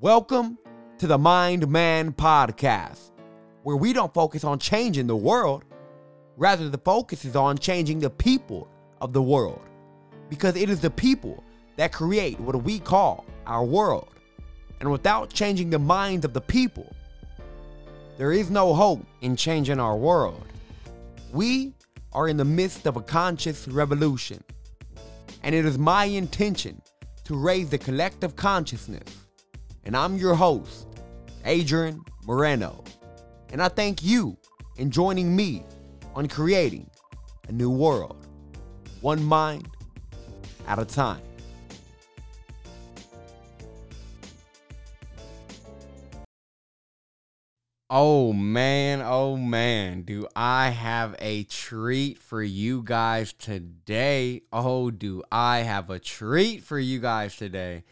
Welcome to the Mind Man Podcast, where we don't focus on changing the world, rather, the focus is on changing the people of the world. Because it is the people that create what we call our world. And without changing the minds of the people, there is no hope in changing our world. We are in the midst of a conscious revolution, and it is my intention to raise the collective consciousness. And I'm your host, Adrian Moreno. And I thank you in joining me on creating a new world, one mind at a time. Oh man, oh man, do I have a treat for you guys today? Oh, do I have a treat for you guys today?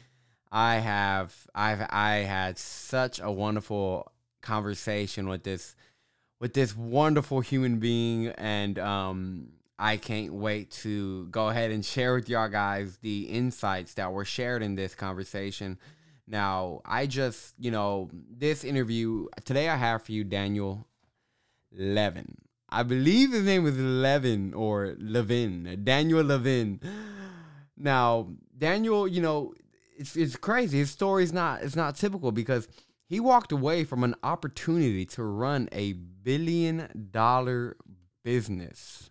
I have I've I had such a wonderful conversation with this with this wonderful human being and um I can't wait to go ahead and share with y'all guys the insights that were shared in this conversation. Now, I just, you know, this interview today I have for you Daniel Levin. I believe his name is Levin or Levin, Daniel Levin. Now, Daniel, you know, it's it's crazy. His story is not it's not typical because he walked away from an opportunity to run a billion dollar business.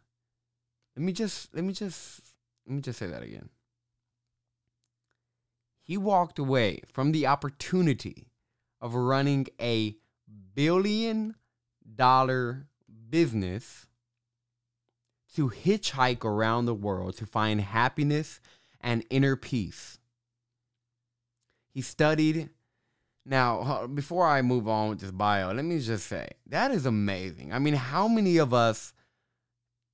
Let me just let me just let me just say that again he walked away from the opportunity of running a billion dollar business to hitchhike around the world to find happiness and inner peace. He studied. Now, before I move on with this bio, let me just say that is amazing. I mean, how many of us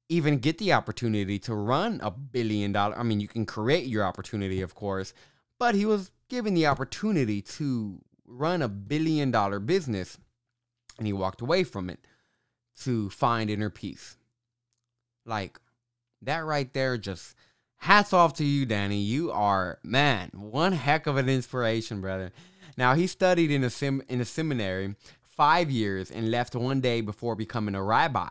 even get the opportunity to run a billion dollar? I mean, you can create your opportunity, of course, but he was given the opportunity to run a billion dollar business and he walked away from it to find inner peace. Like that right there, just hats off to you, Danny. You are, man, one heck of an inspiration, brother. Now, he studied in a, in a seminary five years and left one day before becoming a rabbi.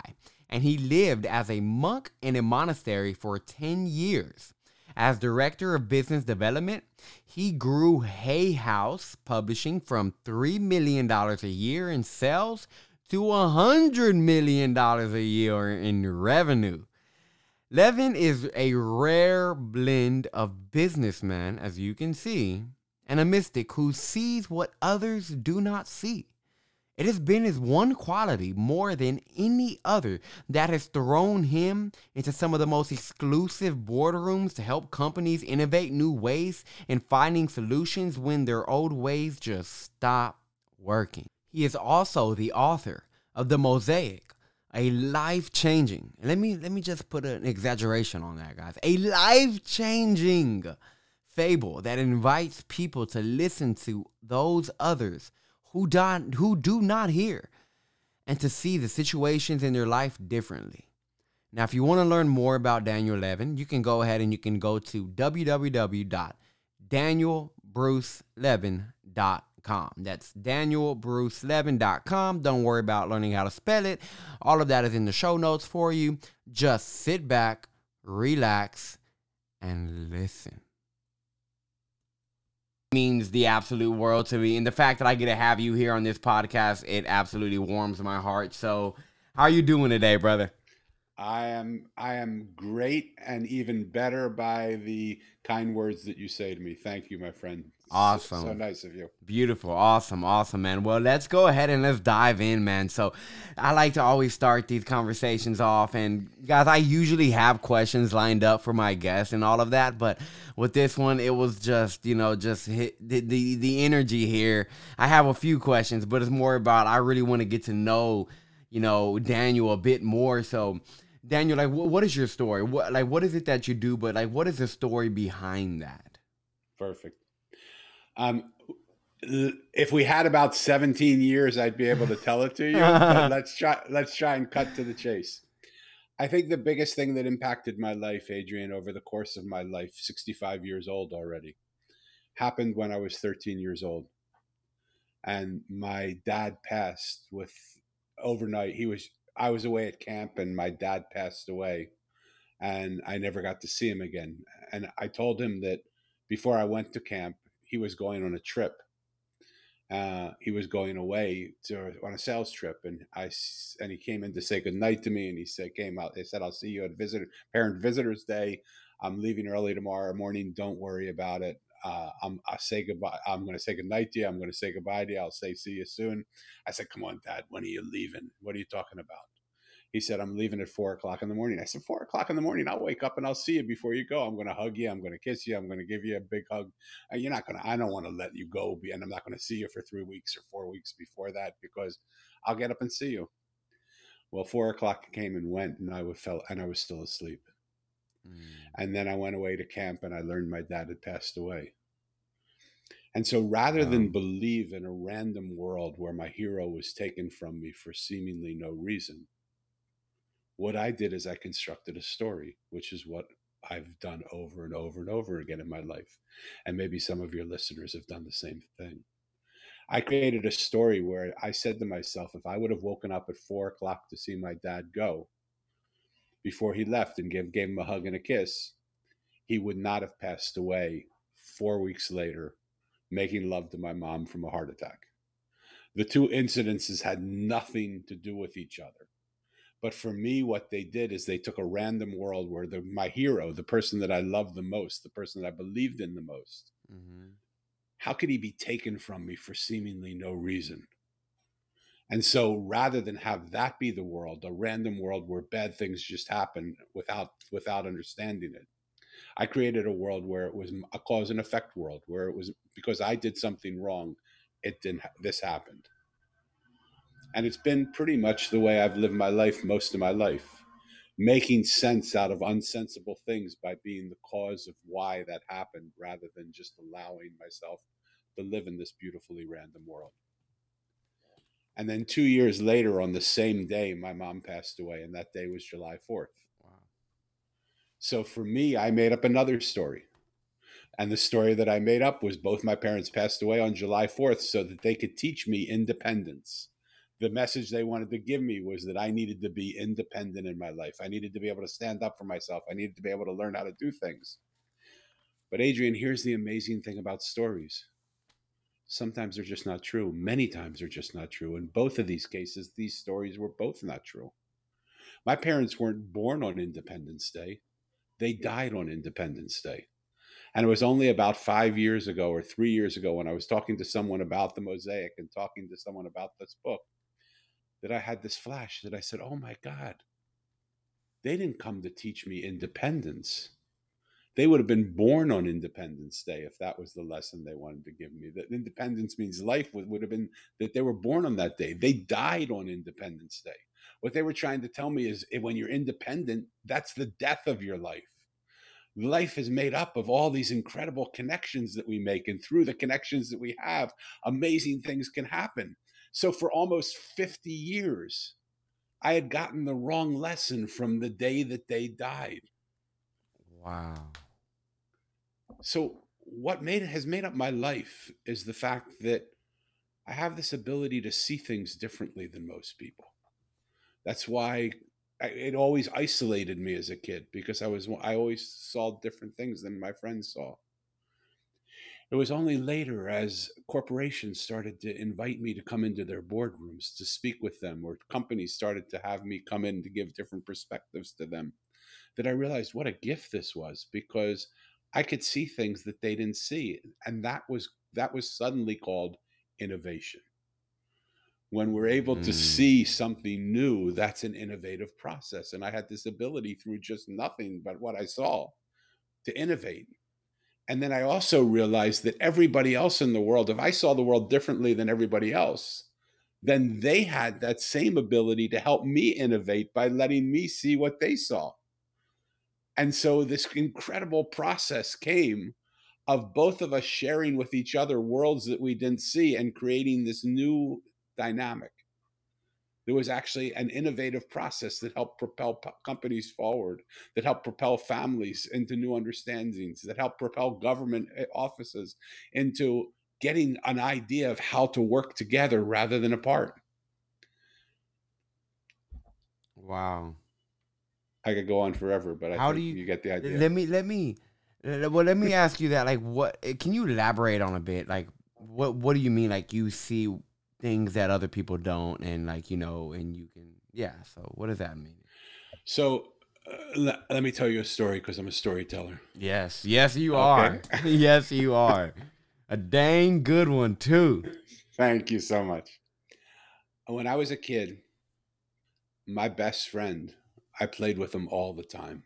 And he lived as a monk in a monastery for 10 years. As director of business development, he grew Hay House Publishing from $3 million a year in sales to $100 million a year in revenue. Levin is a rare blend of businessman, as you can see, and a mystic who sees what others do not see. It has been his one quality more than any other that has thrown him into some of the most exclusive boardrooms to help companies innovate new ways and finding solutions when their old ways just stop working. He is also the author of The Mosaic, a life-changing. Let me let me just put an exaggeration on that, guys. A life-changing fable that invites people to listen to those others who, do, who do not hear and to see the situations in their life differently. Now, if you want to learn more about Daniel Levin, you can go ahead and you can go to www.danielbrucelevin.com. That's danielbrucelevin.com. Don't worry about learning how to spell it. All of that is in the show notes for you. Just sit back, relax, and listen means the absolute world to me. And the fact that I get to have you here on this podcast, it absolutely warms my heart. So, how are you doing today, brother? I am I am great and even better by the kind words that you say to me. Thank you, my friend. Awesome. So, so, nice of you. Beautiful. Awesome. Awesome, man. Well, let's go ahead and let's dive in, man. So, I like to always start these conversations off. And, guys, I usually have questions lined up for my guests and all of that. But with this one, it was just, you know, just hit the, the, the energy here. I have a few questions, but it's more about I really want to get to know, you know, Daniel a bit more. So, Daniel, like, what, what is your story? What, like, what is it that you do? But, like, what is the story behind that? Perfect. Um, if we had about 17 years, I'd be able to tell it to you. let's try. Let's try and cut to the chase. I think the biggest thing that impacted my life, Adrian, over the course of my life, 65 years old already, happened when I was 13 years old. and my dad passed with overnight. He was I was away at camp, and my dad passed away, and I never got to see him again. And I told him that before I went to camp, he was going on a trip. Uh, he was going away to on a sales trip, and I and he came in to say goodnight to me, and he said came out. They said I'll see you at visitor parent visitors day. I'm leaving early tomorrow morning. Don't worry about it. Uh, I'm I say goodbye. I'm going to say goodnight to you. I'm going to say goodbye to you. I'll say see you soon. I said, come on, Dad. When are you leaving? What are you talking about? He said, I'm leaving at four o'clock in the morning. I said, four o'clock in the morning. I'll wake up and I'll see you before you go. I'm going to hug you. I'm going to kiss you. I'm going to give you a big hug. Uh, you're not going to, I don't want to let you go. And I'm not going to see you for three weeks or four weeks before that because I'll get up and see you. Well, four o'clock came and went and I felt, and I was still asleep. Mm. And then I went away to camp and I learned my dad had passed away. And so rather wow. than believe in a random world where my hero was taken from me for seemingly no reason, what I did is I constructed a story, which is what I've done over and over and over again in my life. And maybe some of your listeners have done the same thing. I created a story where I said to myself, if I would have woken up at four o'clock to see my dad go before he left and gave, gave him a hug and a kiss, he would not have passed away four weeks later, making love to my mom from a heart attack. The two incidences had nothing to do with each other. But for me, what they did is they took a random world where the, my hero, the person that I loved the most, the person that I believed in the most, mm-hmm. how could he be taken from me for seemingly no reason? And so rather than have that be the world, a random world where bad things just happen without without understanding it, I created a world where it was a cause and effect world, where it was because I did something wrong, it didn't this happened. And it's been pretty much the way I've lived my life most of my life, making sense out of unsensible things by being the cause of why that happened rather than just allowing myself to live in this beautifully random world. And then two years later, on the same day, my mom passed away, and that day was July 4th. Wow. So for me, I made up another story. And the story that I made up was both my parents passed away on July 4th so that they could teach me independence the message they wanted to give me was that I needed to be independent in my life. I needed to be able to stand up for myself. I needed to be able to learn how to do things. But Adrian, here's the amazing thing about stories. Sometimes they're just not true. Many times they're just not true. In both of these cases, these stories were both not true. My parents weren't born on Independence Day. They died on Independence Day. And it was only about five years ago or three years ago when I was talking to someone about the mosaic and talking to someone about this book that I had this flash that I said, oh my God, they didn't come to teach me independence. They would have been born on Independence Day if that was the lesson they wanted to give me. That independence means life would, would have been that they were born on that day. They died on Independence Day. What they were trying to tell me is when you're independent, that's the death of your life. Life is made up of all these incredible connections that we make. And through the connections that we have, amazing things can happen. So for almost 50 years, I had gotten the wrong lesson from the day that they died. Wow. So what made has made up my life is the fact that I have this ability to see things differently than most people. That's why I, it always isolated me as a kid because I was I always saw different things than my friends saw. It was only later, as corporations started to invite me to come into their boardrooms to speak with them, or companies started to have me come in to give different perspectives to them, that I realized what a gift this was because I could see things that they didn't see. And that was that was suddenly called innovation. When we're able to mm. see something new, that's an innovative process. And I had this ability through just nothing but what I saw to innovate and then I also realized that everybody else in the world, if I saw the world differently than everybody else, then they had that same ability to help me innovate by letting me see what they saw. And so this incredible process came of both of us sharing with each other worlds that we didn't see and creating this new dynamic there was actually an innovative process that helped propel companies forward, that helped propel families into new understandings, that helped propel government eh, offices into getting an idea of how to work together rather than apart. Wow. I could go on forever, but I How think do you- you get the idea. Let me let me well let me ask you that like what eh, can you elaborate on a bit like what what do you mean like you see things that other people don't and like you know and you can yeah so what does that mean? So uh, let, let me tell you a story because I'm a storyteller. Yes, yes you Okay. are. yes you are. A dang good one too. Thank you so much. When I was a kid, my best friend, I played with him all the time.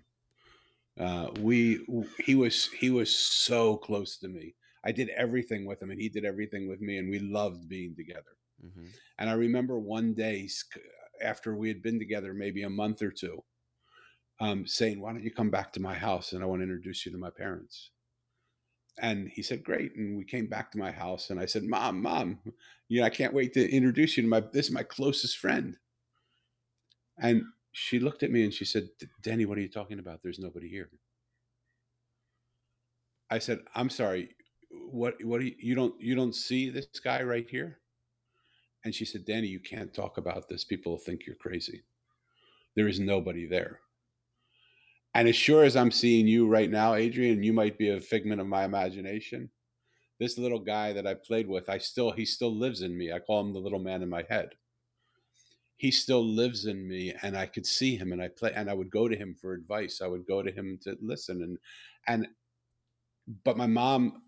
Uh, we he was he was so close to me. I did everything with him, and he did everything with me, and we loved being together. Mhm. And I remember one day after we had been together maybe a month or two, um, saying, "Why don't you come back to my house and I want to introduce you to my parents?" And he said, "Great." And we came back to my house, and I said, "Mom, mom, you know, I can't wait to introduce you to my this is my closest friend." And she looked at me and she said, "Danny, what are you talking about? There's nobody here." I said, "I'm sorry. What what do you, you don't you don't see this guy right here?" And she said, "Danny, you can't talk about this. People think you're crazy. There is nobody there." And as sure as I'm seeing you right now, Adrian, you might be a figment of my imagination. This little guy that I played with, I still he still lives in me. I call him the little man in my head. He still lives in me and I could see him and I play and I would go to him for advice. I would go to him to listen and and but my mom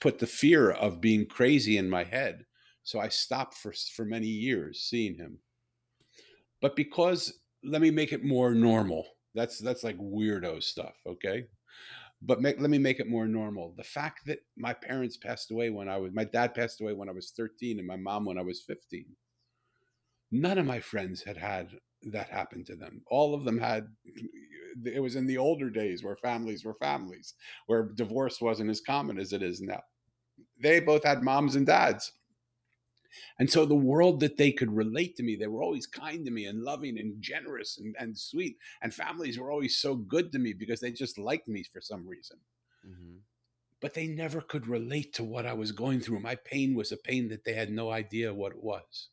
put the fear of being crazy in my head. So I stopped for for many years seeing him. But because let me make it more normal. That's that's like weirdo stuff, okay? But make, let me make it more normal. The fact that my parents passed away when I was my dad passed away when I was 13 and my mom when I was 15. None of my friends had had that happen to them. All of them had it was in the older days where families were families, where divorce wasn't as common as it is now. They both had moms and dads. And so the world that they could relate to me, they were always kind to me and loving and generous and, and sweet. And families were always so good to me because they just liked me for some reason. Mhm. But they never could relate to what I was going through. My pain was a pain that they had no idea what it was.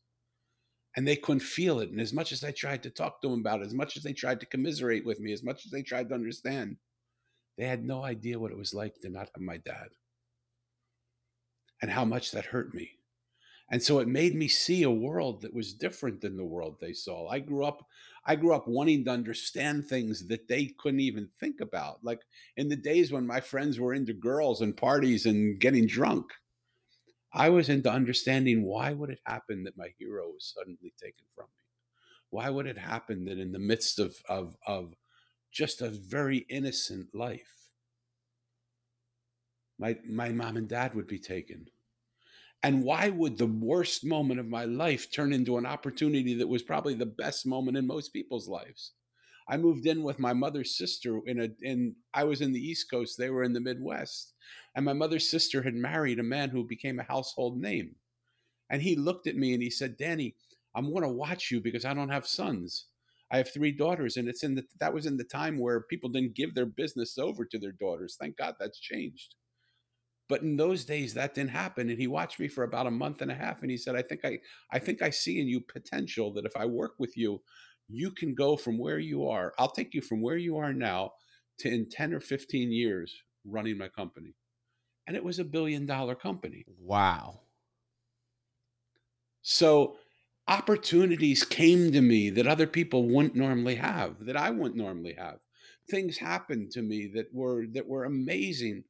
And they couldn't feel it. And as much as I tried to talk to them about it, as much as they tried to commiserate with me, as much as they tried to understand, they had no idea what it was like to not have my dad and how much that hurt me. And so it made me see a world that was different than the world they saw. I grew up I grew up wanting to understand things that they couldn't even think about. Like in the days when my friends were into girls and parties and getting drunk, I was into understanding why would it happen that my hero was suddenly taken from me? Why would it happen that in the midst of of of just a very innocent life, my my mom and dad would be taken? And why would the worst moment of my life turn into an opportunity that was probably the best moment in most people's lives? I moved in with my mother's sister in a in I was in the East Coast, they were in the Midwest. And my mother's sister had married a man who became a household name. And he looked at me and he said, "Danny, I'm going to watch you because I don't have sons. I have three daughters and it's in the that was in the time where people didn't give their business over to their daughters. Thank God that's changed." But in those days, that didn't happen. And he watched me for about a month and a half, and he said, "I think I, I think I see in you potential that if I work with you, you can go from where you are. I'll take you from where you are now to in ten or fifteen years running my company." And it was a billion dollar company. Wow. So opportunities came to me that other people wouldn't normally have, that I wouldn't normally have. Things happened to me that were that were amazing.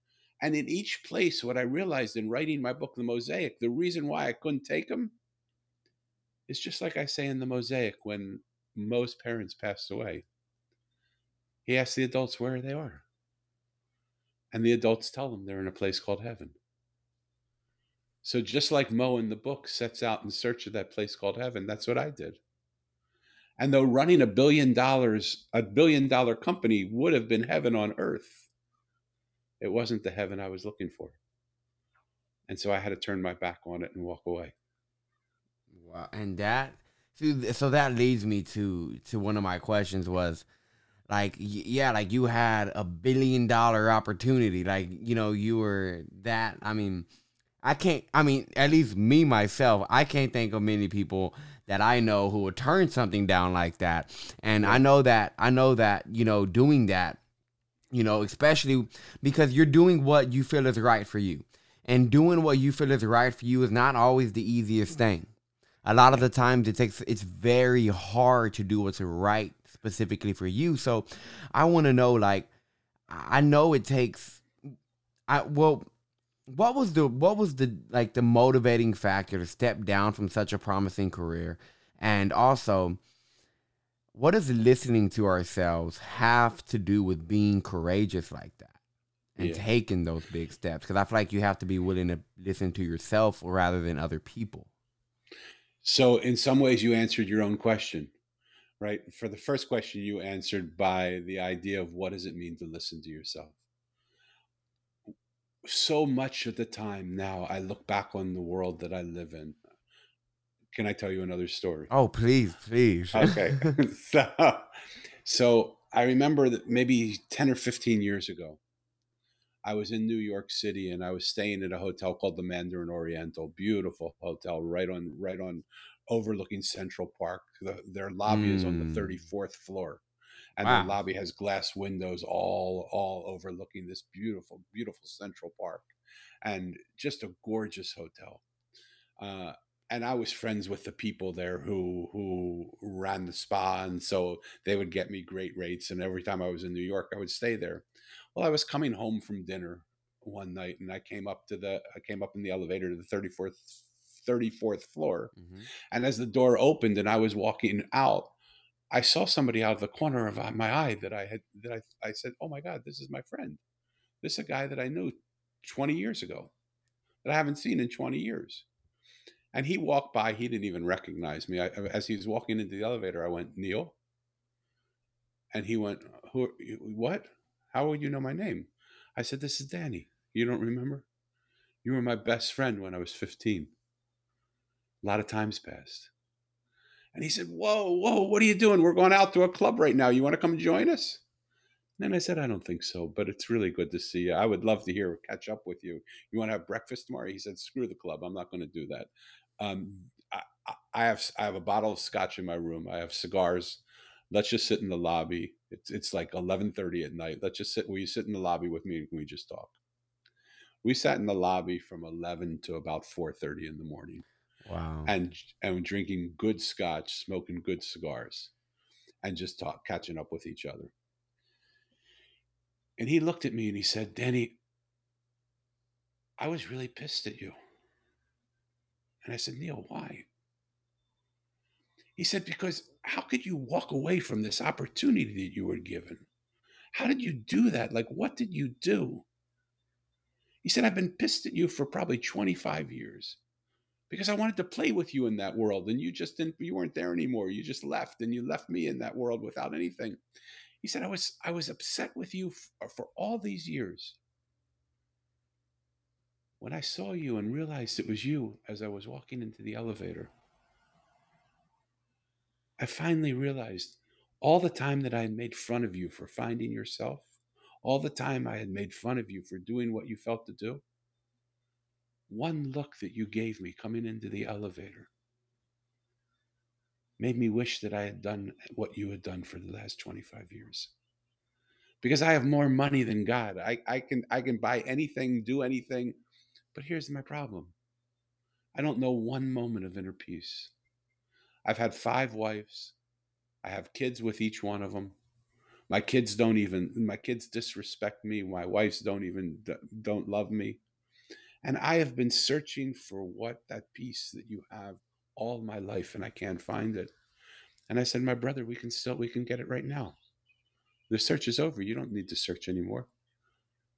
And in each place, what I realized in writing my book, The Mosaic, the reason why I couldn't take them is just like I say in The Mosaic when Mo's parents passed away. He asked the adults where they are. And the adults tell him they're in a place called heaven. So just like Mo in the book sets out in search of that place called heaven, that's what I did. And though running a billion dollars, a billion dollar company would have been heaven on earth, it wasn't the heaven I was looking for. And so I had to turn my back on it and walk away. Wow. And that so, so that leads me to to one of my questions was like yeah, like you had a billion dollar opportunity. Like, you know, you were that I mean, I can't. I mean, at least me myself, I can't think of many people that I know who would turn something down like that. And I know that I know that you know doing that, you know, especially because you're doing what you feel is right for you, and doing what you feel is right for you is not always the easiest thing. A lot of the times, it takes it's very hard to do what's right specifically for you. So, I want to know, like, I know it takes. I well what was the what was the like the motivating factor to step down from such a promising career and also what does listening to ourselves have to do with being courageous like that and Yeah. taking those big steps because i feel like you have to be willing to listen to yourself rather than other people So, in some ways, you answered your own question, right? For the first question, you answered by the idea of what does it mean to listen to yourself. So much of the time now, I look back on the world that I live in. Can I tell you another story? oh please please Okay. so, so I remember that maybe 10 or 15 years ago, I was in New York City and I was staying at a hotel called the Mandarin Oriental. Beautiful hotel right on right on overlooking Central Park. The, their lobby is on Mm. the 34th floor. And Wow. their lobby has glass windows all all overlooking this beautiful, beautiful Central Park. And just a gorgeous hotel. Uh, and I was friends with the people there who who ran the spa, and so they would get me great rates. And every time I was in New York, I would stay there. Well, I was coming home from dinner one night, and I came up to the I came up in the elevator to the thirty fourth thirty fourth floor, Mhm. and as the door opened and I was walking out, I saw somebody out of the corner of my eye that I had that I I said, "Oh my God, this is my friend. This is a guy that I knew twenty years ago that I haven't seen in twenty years." And he walked by. He didn't even recognize me. I, as he was walking into the elevator, I went, Neil. And he went, Who? What? How would you know my name? I said, This is Danny. You don't remember? You were my best friend when I was 15. A lot of times passed. And he said, Whoa, whoa, what are you doing? We're going out to a club right now. You want to come join us? And I said, I don't think so, but it's really good to see you. I would love to hear, catch up with you. You want to have breakfast tomorrow? He said, Screw the club. I'm not going to do that. Um, I, I- have I have a bottle of scotch in my room. I have cigars. Let's just sit in the lobby. It's it's like 11:30 at night. Let's just sit. Will you sit in the lobby with me and can we just talk? We sat in the lobby from 11 to about 4:30 in the morning wow and and drinking good scotch, smoking good cigars, and just talk, catching up with each other. And he looked at me and he said, "Danny, I was really pissed at you." And I said, "Neil, why?" He said, "Because how could you walk away from this opportunity that you were given? How did you do that? Like, what did you do?" He said, "I've been pissed at you for probably 25 years." because I wanted to play with you in that world, and you just didn't. You weren't there anymore. You just left, and you left me in that world without anything. He said, "I was I was upset with you for, uh, for all these years. When I saw you and realized it was you as I was walking into the elevator, I finally realized all the time that I had made fun of you for finding yourself, all the time I had made fun of you for doing what you felt to do." one look that you gave me coming into the elevator made me wish that I had done what you had done for the last 25 years. Because I have more money than God. I, I can I can buy anything, do anything. But here's my problem. I don't know one moment of inner peace. I've had five wives. I have kids with each one of them. My kids don't even my kids disrespect me. My wives don't even don't love me. And I have been searching for what that peace that you have all my life and I can't find it. And I said, My brother, we can still we can get it right now. The search is over. You don't need to search anymore.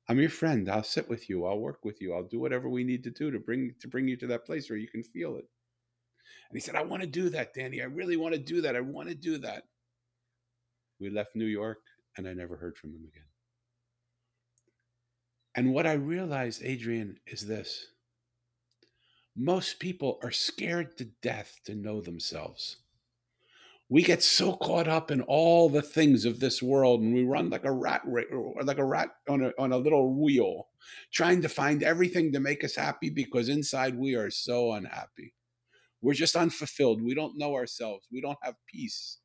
I'm your friend. I'll sit with you. I'll work with you. I'll do whatever we need to do to bring to bring you to that place where you can feel it. And he said, I want to do that, Danny. I really want to do that. I want to do that. We left New York and I never heard from him again. And what I realized, Adrian, is this most people are scared to death to know themselves. we get so caught up in all the things of this world and we run like a rat like a rat on a, on a little wheel trying to find everything to make us happy because inside we are so unhappy we're just unfulfilled we don't know ourselves we don't have peace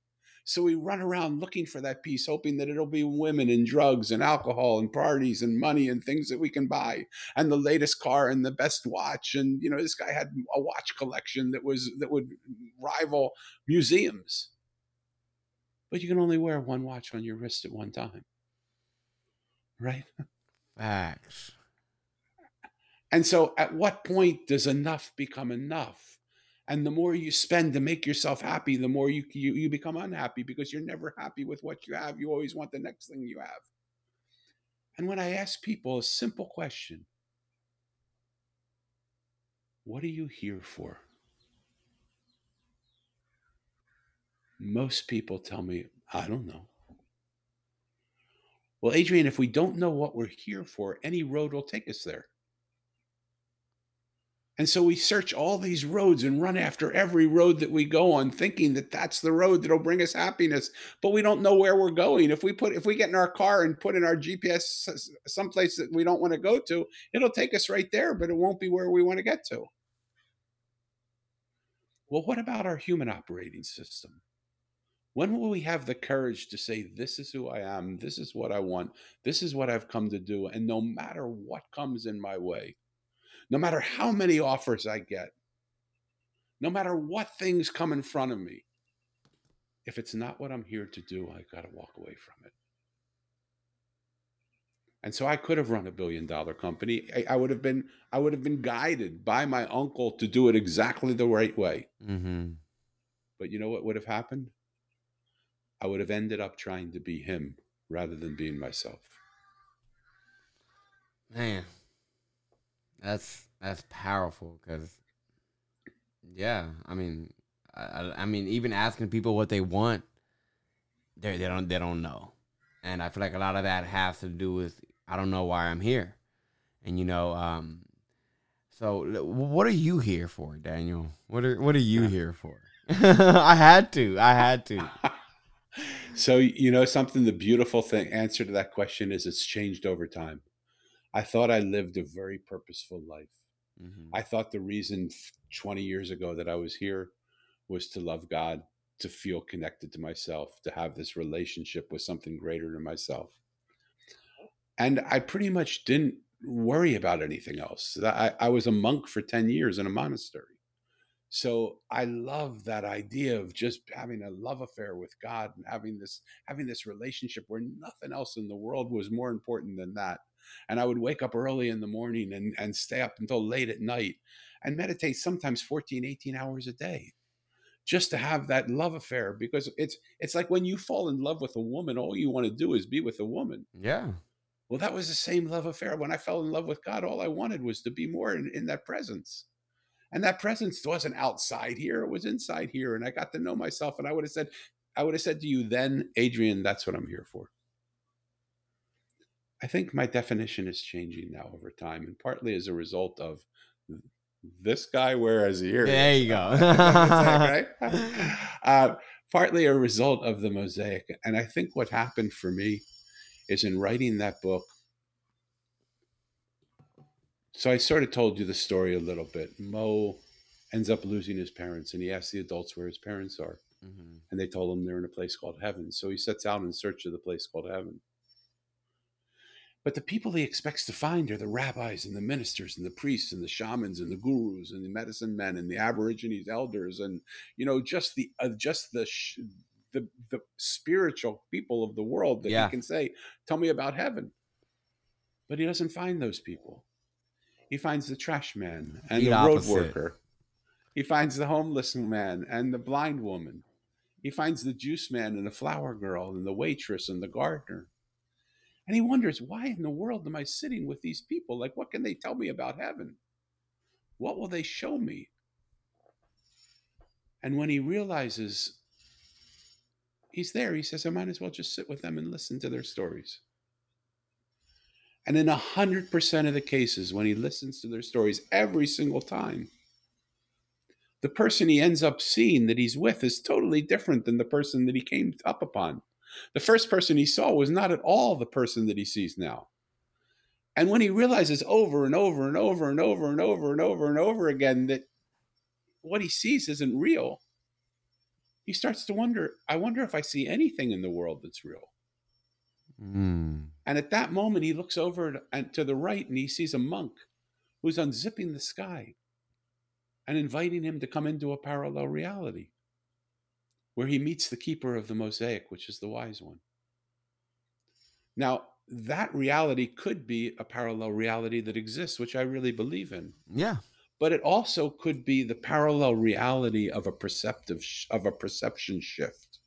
so we run around looking for that peace hoping that it'll be women and drugs and alcohol and parties and money and things that we can buy and the latest car and the best watch and you know this guy had a watch collection that was that would rival museums but you can only wear one watch on your wrist at one time. Right? Facts. And so, at what point does enough become enough? And the more you spend to make yourself happy, the more you, you, you become unhappy because you're never happy with what you have. You always want the next thing you have. And when I ask people a simple question, what are you here for? Most people tell me, I don't know. Well, Adrian, if we don't know what we're here for, any road will take us there. And so we search all these roads and run after every road that we go on, thinking that that's the road that'll bring us happiness. But we don't know where we're going. If we put, if we get in our car and put in our GPS someplace that we don't want to go to, it'll take us right there, but it won't be where we want to get to. Well, what about our human operating system? When will we have the courage to say, This is who I am, this is what I want, this is what I've come to do, and no matter what comes in my way, no matter how many offers I get, no matter what things come in front of me, if it's not what I'm here to do, I got to walk away from it. And so I could have run a billion dollar company. I, I, would have been I would have been guided by my uncle to do it exactly the right way. Mm-hmm. But you know what would have happened? I would have ended up trying to be him rather than being myself. Man, that's that's powerful because, yeah, I mean, I, I mean, even asking people what they want, they they don't they don't know, and I feel like a lot of that has to do with I don't know why I'm here, and you know, um, so what are you here for, Daniel? What are what are you here for? I had to, I had to. so you know something the beautiful thing answer to that question is it's changed over time i thought i lived a very purposeful life. Mm-hmm. i thought the reason 20 years ago that i was here was to love god to feel connected to myself to have this relationship with something greater than myself. And i pretty much didn't worry about anything else. I, I was a monk for 10 years in a monastery. So i love that idea of just having a love affair with god and having this having this relationship where nothing else in the world was more important than that and i would wake up early in the morning and, and stay up until late at night and meditate sometimes 14 18 hours a day just to have that love affair because it's it's like when you fall in love with a woman all you want to do is be with a woman yeah well that was the same love affair when i fell in love with god all i wanted was to be more in, in that presence and that presence wasn't outside here, it was inside here. And I got to know myself. And I would have said, I would have said to you then, Adrian, that's what I'm here for. I think my definition is changing now over time, and partly as a result of this guy wears a ear. There you go. right? uh, partly a result of the mosaic. And I think what happened for me is in writing that book, so I sort of told you the story a little bit. Mo ends up losing his parents, and he asks the adults where his parents are, mm-hmm. and they told him they're in a place called heaven. So he sets out in search of the place called heaven. But the people he expects to find are the rabbis and the ministers and the priests and the shamans and the gurus and the medicine men and the aborigines elders and you know just the uh, just the sh- the the spiritual people of the world that yeah. he can say, "Tell me about heaven." But he doesn't find those people. He finds the trash man and the, the road worker. He finds the homeless man and the blind woman. He finds the juice man and the flower girl and the waitress and the gardener. And he wonders, why in the world am I sitting with these people? Like, what can they tell me about heaven? What will they show me? And when he realizes he's there, he says, I might as well just sit with them and listen to their stories. And in 100% of the cases, when he listens to their stories every single time, the person he ends up seeing that he's with is totally different than the person that he came up upon. The first person he saw was not at all the person that he sees now. And when he realizes over and over and over and over and over and over and over again that what he sees isn't real, he starts to wonder I wonder if I see anything in the world that's real. Mm. And at that moment, he looks over to the right and he sees a monk who's unzipping the sky and inviting him to come into a parallel reality where he meets the keeper of the mosaic, which is the wise one. Now, that reality could be a parallel reality that exists, which I really believe in. Yeah. But it also could be the parallel reality of a perceptive of a perception shift.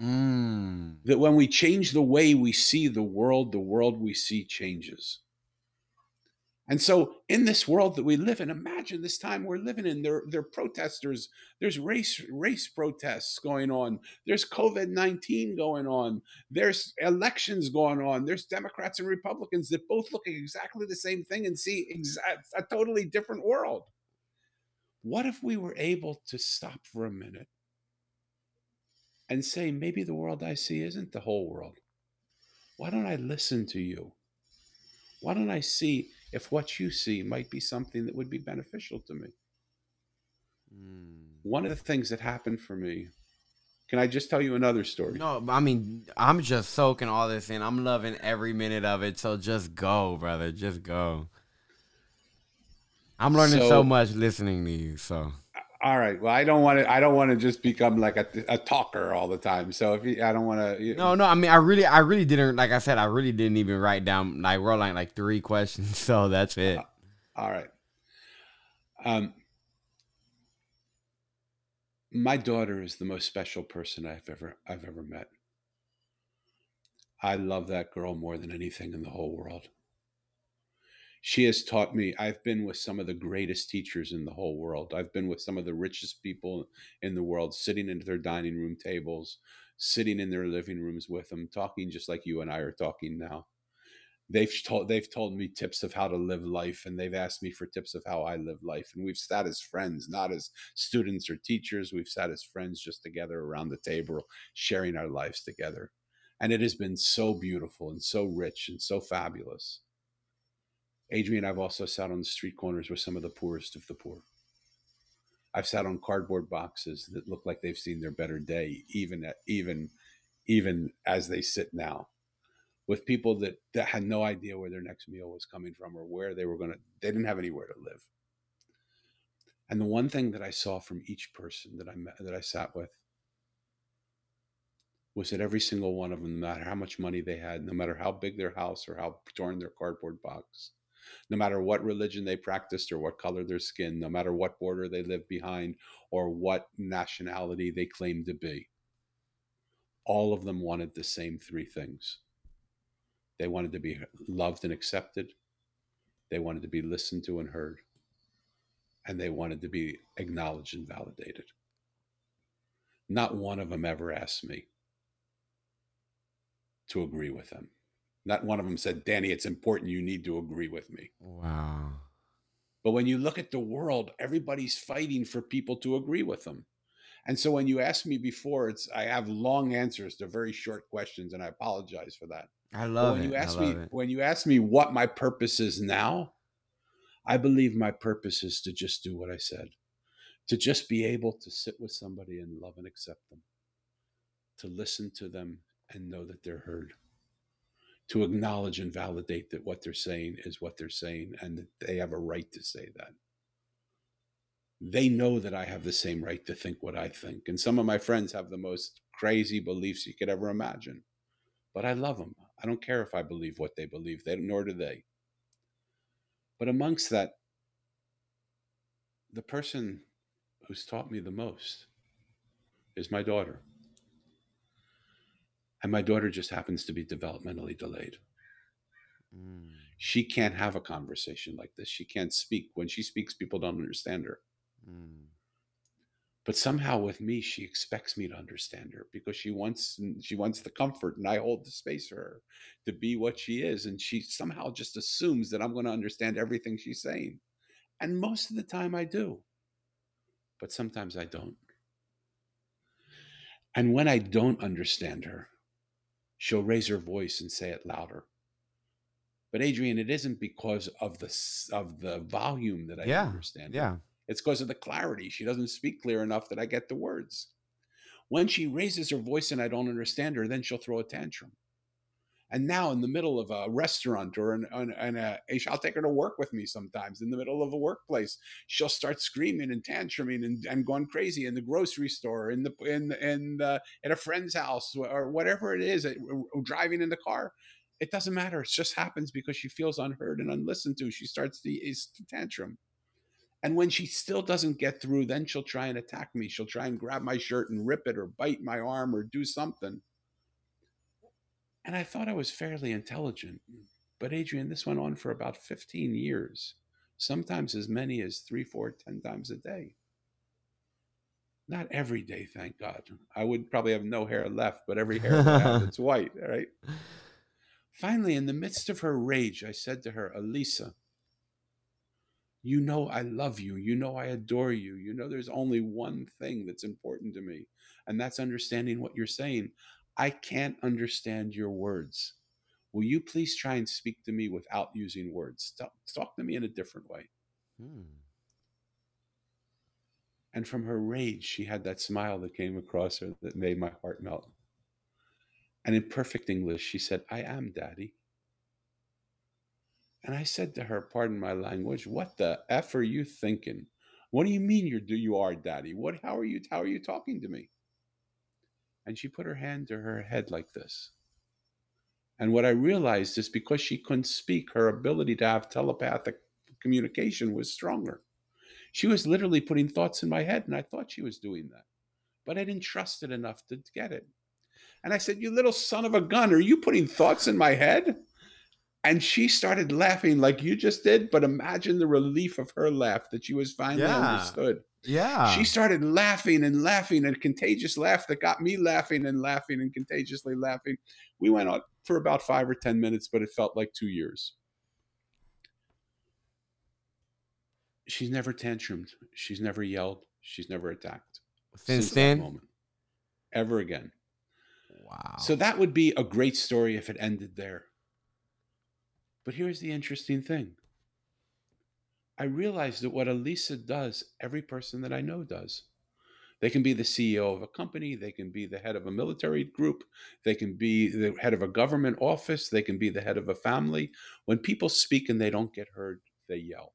Mm. That when we change the way we see the world, the world we see changes. And so, in this world that we live in, imagine this time we're living in. There, there are protesters. There's race, race protests going on. There's COVID nineteen going on. There's elections going on. There's Democrats and Republicans that both look at exactly the same thing and see exact, a totally different world. What if we were able to stop for a minute and say, maybe the world I see isn't the whole world? Why don't I listen to you? Why don't I see? If what you see might be something that would be beneficial to me. Mm. One of the things that happened for me, can I just tell you another story? No, I mean, I'm just soaking all this in. I'm loving every minute of it. So just go, brother. Just go. I'm learning so, so much listening to you. So all right. Well, I don't want to. I don't want to just become like a, a talker all the time. So if you, I don't want to. No, no. I mean, I really, I really didn't. Like I said, I really didn't even write down. Like we're like like three questions. So that's it. Uh, all right. Um, my daughter is the most special person I've ever I've ever met. I love that girl more than anything in the whole world she has taught me i've been with some of the greatest teachers in the whole world. I've been with some of the richest people in the world sitting at their dining room tables sitting in their living rooms with them talking just like you and i are talking now. They've told they've told me tips of how to live life and they've asked me for tips of how i live life and we've sat as friends not as students or teachers. We've sat as friends just together around the table sharing our lives together. And it has been so beautiful and so rich and so fabulous Adrian, I've also sat on the street corners with some of the poorest of the poor. I've sat on cardboard boxes that look like they've seen their better day, even at, even even as they sit now, with people that, that had no idea where their next meal was coming from or where they were to. They didn't have anywhere to live. And the one thing that I saw from each person that I met, that I sat with was that every single one of them, no matter how much money they had, no matter how big their house or how torn their cardboard box, no matter what religion they practiced or what color their skin, no matter what border they lived behind or what nationality they claimed to be. All of them wanted the same three things. They wanted to be loved and accepted. They wanted to be listened to and heard. And they wanted to be acknowledged and validated. Not one of them ever asked me to agree with them. Not one of them said, Danny, it's important. You need to agree with me. Wow. But when you look at the world, everybody's fighting for people to agree with them. And so when you asked me before, it's I have long answers to very short questions, and I apologize for that. I love when it. You ask me it. when you ask me what my purpose is now, I believe my purpose is to just do what I said, to just be able to sit with somebody and love and accept them, to listen to them and know that they're heard to acknowledge and validate that what they're saying is what they're saying and that they have a right to say that. They know that I have the same right to think what I think. And some of my friends have the most crazy beliefs you could ever imagine. But I love them. I don't care if I believe what they believe, they, nor do they. But amongst that, the person who's taught me the most is my daughter. And my daughter just happens to be developmentally delayed. Mm. She can't have a conversation like this. She can't speak. When she speaks, people don't understand her. Mm. But somehow with me, she expects me to understand her because she wants she wants the comfort, and I hold the space for her to be what she is. And she somehow just assumes that I'm going to understand everything she's saying. And most of the time I do. but sometimes I don't. And when I don't understand her, she'll raise her voice and say it louder. But Adrian, it isn't because of the of the volume that I yeah. understand. Yeah. It's because of the clarity. She doesn't speak clear enough that I get the words. When she raises her voice and I don't understand her, then she'll throw a tantrum. And now, in the middle of a restaurant or an, an, an uh, a, I'll take her to work with me sometimes. In the middle of a workplace, she'll start screaming and tantruming and, and going crazy in the grocery store, in the in in the, at a friend's house, or whatever it is, uh, driving in the car. It doesn't matter. It just happens because she feels unheard and unlistened to. She starts to, eh, to tantrum. And when she still doesn't get through, then she'll try and attack me. She'll try and grab my shirt and rip it or bite my arm or do something. And I thought I was fairly intelligent. But Adrian, this went on for about 15 years, sometimes as many as three, four, ten times a day. Not every day, thank God. I would probably have no hair left, but every hair I have, it's white, right? Finally, in the midst of her rage, I said to her, Elisa, you know I love you. You know I adore you. You know there's only one thing that's important to me, and that's understanding what you're saying. I can't understand your words. Will you please try and speak to me without using words? Talk, talk to me in a different way. Hmm. And from her rage, she had that smile that came across her that made my heart melt. And in perfect English, she said, I am daddy. And I said to her, pardon my language, what the F are you thinking? What do you mean you're you are daddy? What how are you how are you talking to me? And she put her hand to her head like this. And what I realized is because she couldn't speak, her ability to have telepathic communication was stronger. She was literally putting thoughts in my head, and I thought she was doing that. But I didn't trust it enough to get it. And I said, You little son of a gun, are you putting thoughts in my head? And she started laughing like you just did, but imagine the relief of her laugh that she was finally yeah. understood. Yeah. She started laughing and laughing and contagious laugh that got me laughing and laughing and contagiously laughing. We went on for about five or 10 minutes, but it felt like two years. She's never tantrumed. She's never yelled. She's never attacked. Since, since then? moment. Ever again. Wow. So that would be a great story if it ended there. But here's the interesting thing I realized that what Elisa does, every person that I know does. They can be the CEO of a company, they can be the head of a military group, they can be the head of a government office, they can be the head of a family. When people speak and they don't get heard, they yell.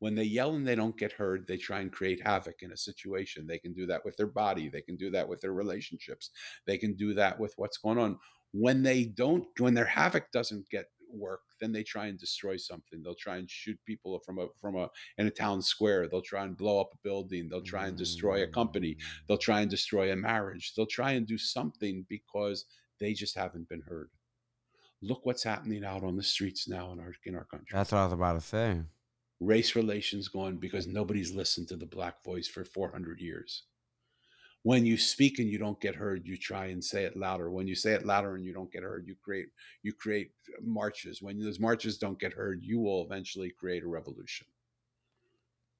When they yell and they don't get heard, they try and create havoc in a situation. They can do that with their body, they can do that with their relationships, they can do that with what's going on. When they don't, when their havoc doesn't get work, then they try and destroy something. They'll try and shoot people from a from a in a town square. They'll try and blow up a building. They'll try and destroy a company. Mm. They'll try and destroy a marriage. They'll try and do something because they just haven't been heard. Look what's happening out on the streets now in our in our country. That's what I was about to say. Race relations going because nobody's listened to the black voice for 400 years when you speak and you don't get heard you try and say it louder. When you say it louder and you don't get heard you create you create uh, marches. When those marches don't get heard you will eventually create a revolution.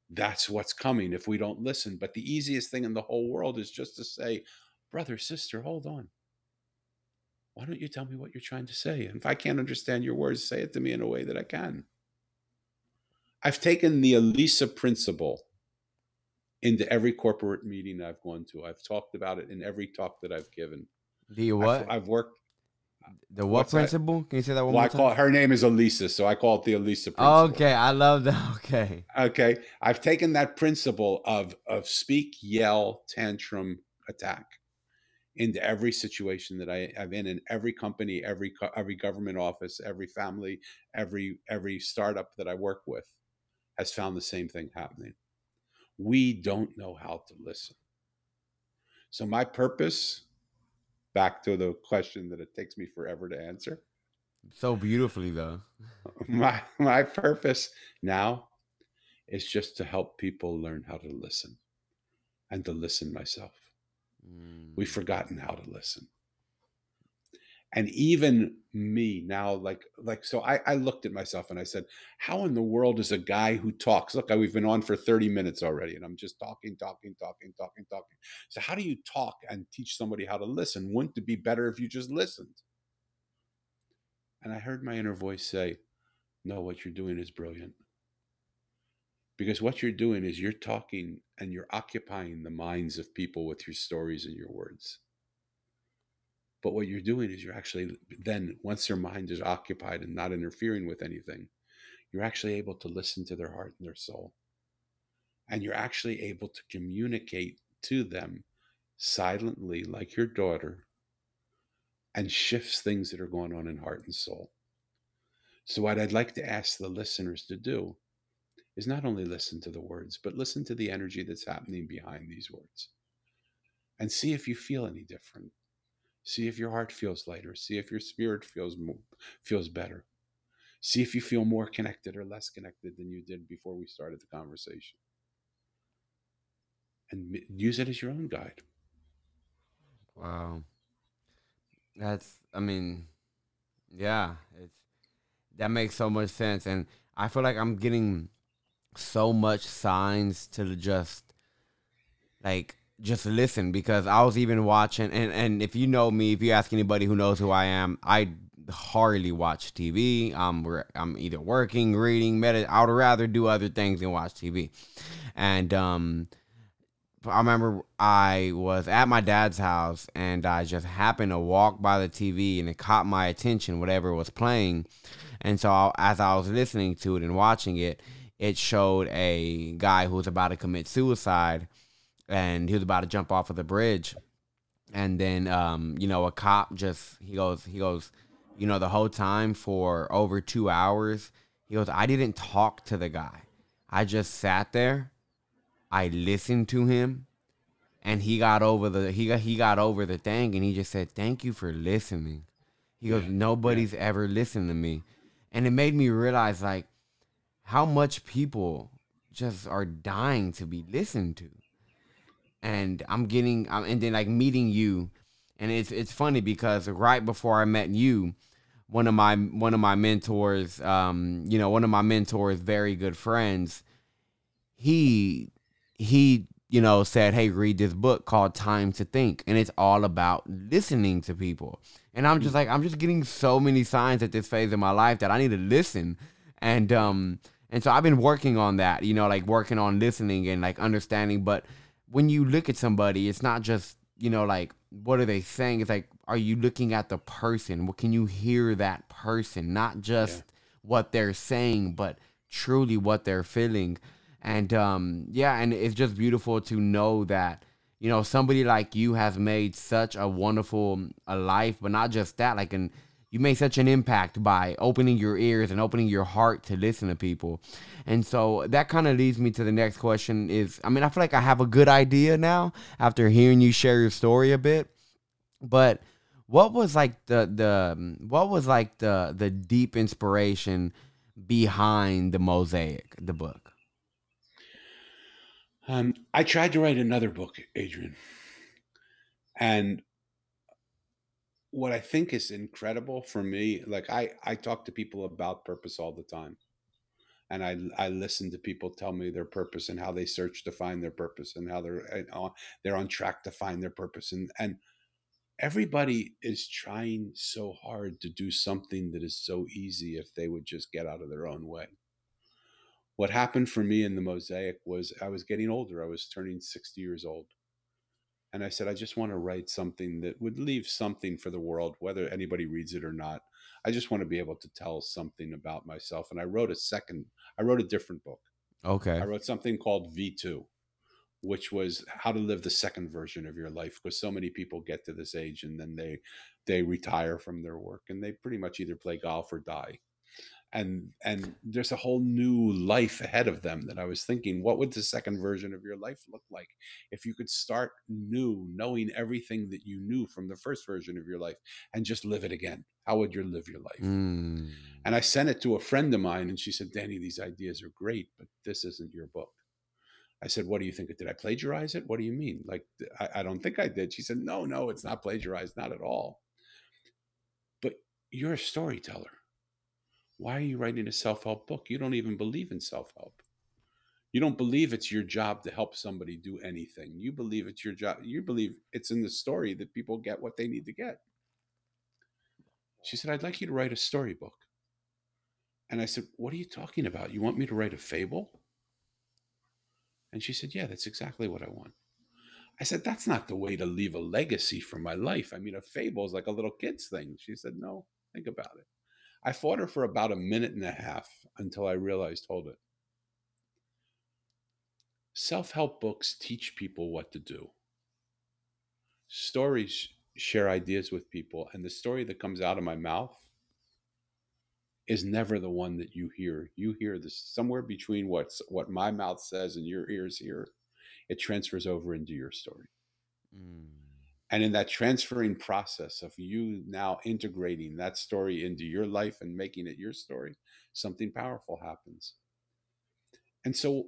That's what's coming if we don't listen. But the easiest thing in the whole world is just to say brother sister hold on. Why don't you tell me what you're trying to say? And if i can't understand your words say it to me in a way that i can. I've taken the elisa principle into every corporate meeting I've gone to. I've talked about it in every talk that I've given. The what? I've, I've worked. The what principle? That? Can you say that one well, more I call her name is Elisa, so I call it the Elisa principle. Okay, I love that. Okay. Okay, I've taken that principle of of speak, yell, tantrum, attack into every situation that I have in in every company, every every government office, every family, every every startup that I work with has found the same thing happening we don't know how to listen. So, my purpose, back to the question that it takes me forever to answer. So beautifully, though. my, my purpose now is just to help people learn how to listen and to listen myself. Mm. We've forgotten how to listen. And even me now like like so I, I looked at myself and i said how in the world is a guy who talks look we've been on for 30 minutes already and i'm just talking talking talking talking talking. So how do you talk and teach somebody how to listen? Wouldn't it be better if you just listened? And i heard my inner voice say no what you're doing is brilliant. Because what you're doing is you're talking and you're occupying the minds of people with your stories and your words but what you're doing is you're actually then, once their mind is occupied and not interfering with anything, you're actually able to listen to their heart and their soul. And you're actually able to communicate to them silently, like your daughter, and shifts things that are going on in heart and soul. So, what I'd like to ask the listeners to do is not only listen to the words, but listen to the energy that's happening behind these words and see if you feel any different. See if your heart feels lighter. See if your spirit feels feels better. See if you feel more connected or less connected than you did before we started the conversation. And use it as your own guide. Wow. That's I mean, yeah, it's that makes so much sense and I feel like I'm getting so much signs to just like just listen because I was even watching and and if you know me, if you ask anybody who knows who I am, I hardly watch TV. I'm I'm either working, reading, medit. I would rather do other things than watch TV. And um I remember I was at my dad's house and I just happened to walk by the TV and it caught my attention whatever was playing. And so as I was listening to it and watching it, it showed a guy who was about to commit suicide and he was about to jump off of the bridge. And then um, you know a cop just he goes he goes you know the whole time for over two hours he goes i didn't talk to the guy. I just sat there. I listened to him. And he got over the he got he got over the thing and he just said thank you for listening. He goes nobody's yeah. ever listened to me. And it made me realize like how much people just are dying to be listened to and I'm getting um, and then like meeting you, and it's it's funny because right before I met you, one of my one of my mentors, um, you know, one of my mentors, very good friends, he he you know said, hey, read this book called Time to Think, and it's all about listening to people. And I'm just like, I'm just getting so many signs at this phase of my life that I need to listen, and um. And so I've been working on that, you know, like working on listening and like understanding. But when you look at somebody, it's not just, you know, like, what are they saying? It's like, are you looking at the person? What can you hear that person? Not just yeah. what they're saying, but truly what they're feeling. And um, yeah, and it's just beautiful to know that, you know, somebody like you has made such a wonderful a life, but not just that, like an you made such an impact by opening your ears and opening your heart to listen to people. And so that kind of leads me to the next question is I mean, I feel like I have a good idea now after hearing you share your story a bit. But what was like the the what was like the the deep inspiration behind the mosaic, the book? Um, I tried to write another book, Adrian. And what I think is incredible for me, like I I talk to people about purpose all the time. And I I listen to people tell me their purpose and how they search to find their purpose and how they're eh, on they're on track to find their purpose and and everybody is trying so hard to do something that is so easy if they would just get out of their own way. What happened for me in the mosaic was I was getting older. I was turning 60 years old and I said, I just want to write something that would leave something for the world, whether anybody reads it or not. I just want to be able to tell something about myself. And I wrote a second, I wrote a different book. Okay. I wrote something called V2, which was how to live the second version of your life. Because so many people get to this age and then they they retire from their work and they pretty much either play golf or die and and there's a whole new life ahead of them that i was thinking what would the second version of your life look like if you could start new knowing everything that you knew from the first version of your life and just live it again how would you live your life mm. and i sent it to a friend of mine and she said danny these ideas are great but this isn't your book I said, "What do you think? Did I plagiarize it? What do you mean? Like, I, I don't think I did." She said, "No, no, it's not plagiarized, not at all." But you're a storyteller. Why are you writing a self help book? You don't even believe in self help. You don't believe it's your job to help somebody do anything. You believe it's your job. You believe it's in the story that people get what they need to get. She said, I'd like you to write a storybook. And I said, What are you talking about? You want me to write a fable? And she said, Yeah, that's exactly what I want. I said, That's not the way to leave a legacy for my life. I mean, a fable is like a little kid's thing. She said, No, think about it. I fought her for about a minute and a half until I realized, hold it. Self help books teach people what to do. Stories share ideas with people, and the story that comes out of my mouth is never the one that you hear. You hear this somewhere between what's what my mouth says and your ears hear. It transfers over into your story. Mm. And in that transferring process of you now integrating that story into your life and making it your story, something powerful happens. And so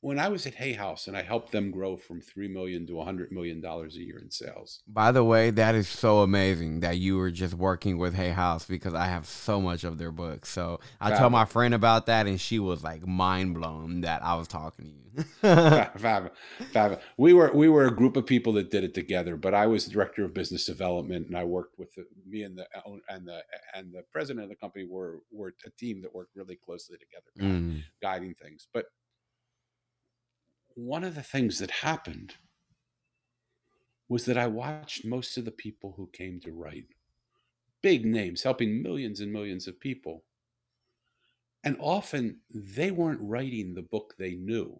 when I was at Hay House and I helped them grow from three million to a hundred million dollars a year in sales. By the way, that is so amazing that you were just working with Hay House because I have so much of their books. So I Fab. told my friend about that and she was like mind blown that I was talking to you. Fab, Fab. We were we were a group of people that did it together, but I was director of business development and I worked with the, me and the and the and the president of the company were were a team that worked really closely together, mm. guiding things. But one of the things that happened was that I watched most of the people who came to write big names, helping millions and millions of people. And often they weren't writing the book they knew,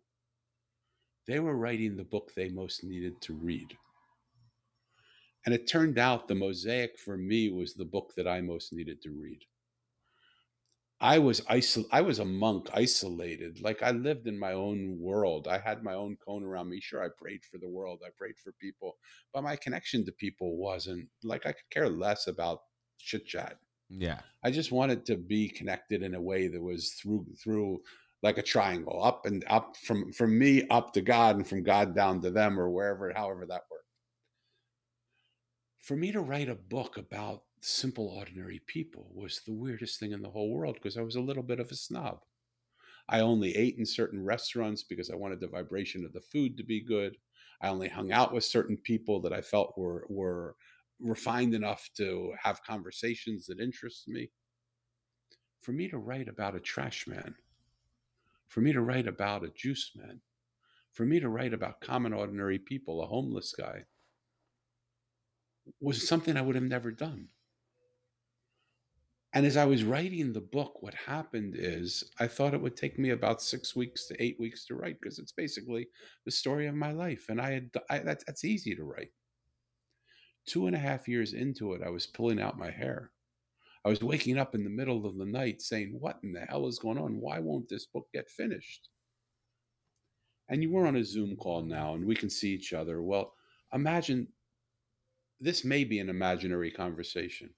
they were writing the book they most needed to read. And it turned out the mosaic for me was the book that I most needed to read. I was isol- I was a monk, isolated. Like I lived in my own world. I had my own cone around me. Sure, I prayed for the world. I prayed for people, but my connection to people wasn't like I could care less about chit chat. Yeah, I just wanted to be connected in a way that was through through like a triangle, up and up from from me up to God, and from God down to them, or wherever, however that worked. For me to write a book about simple, ordinary people was the weirdest thing in the whole world because I was a little bit of a snob. I only ate in certain restaurants because I wanted the vibration of the food to be good. I only hung out with certain people that I felt were were refined enough to have conversations that interest me. For me to write about a trash man, for me to write about a juice man, for me to write about common ordinary people, a homeless guy, was something I would have never done. And as I was writing the book, what happened is I thought it would take me about six weeks to eight weeks to write because it's basically the story of my life. And I had I, that's, that's easy to write. Two and a half years into it, I was pulling out my hair. I was waking up in the middle of the night saying, What in the hell is going on? Why won't this book get finished? And you were on a Zoom call now and we can see each other. Well, imagine this may be an imaginary conversation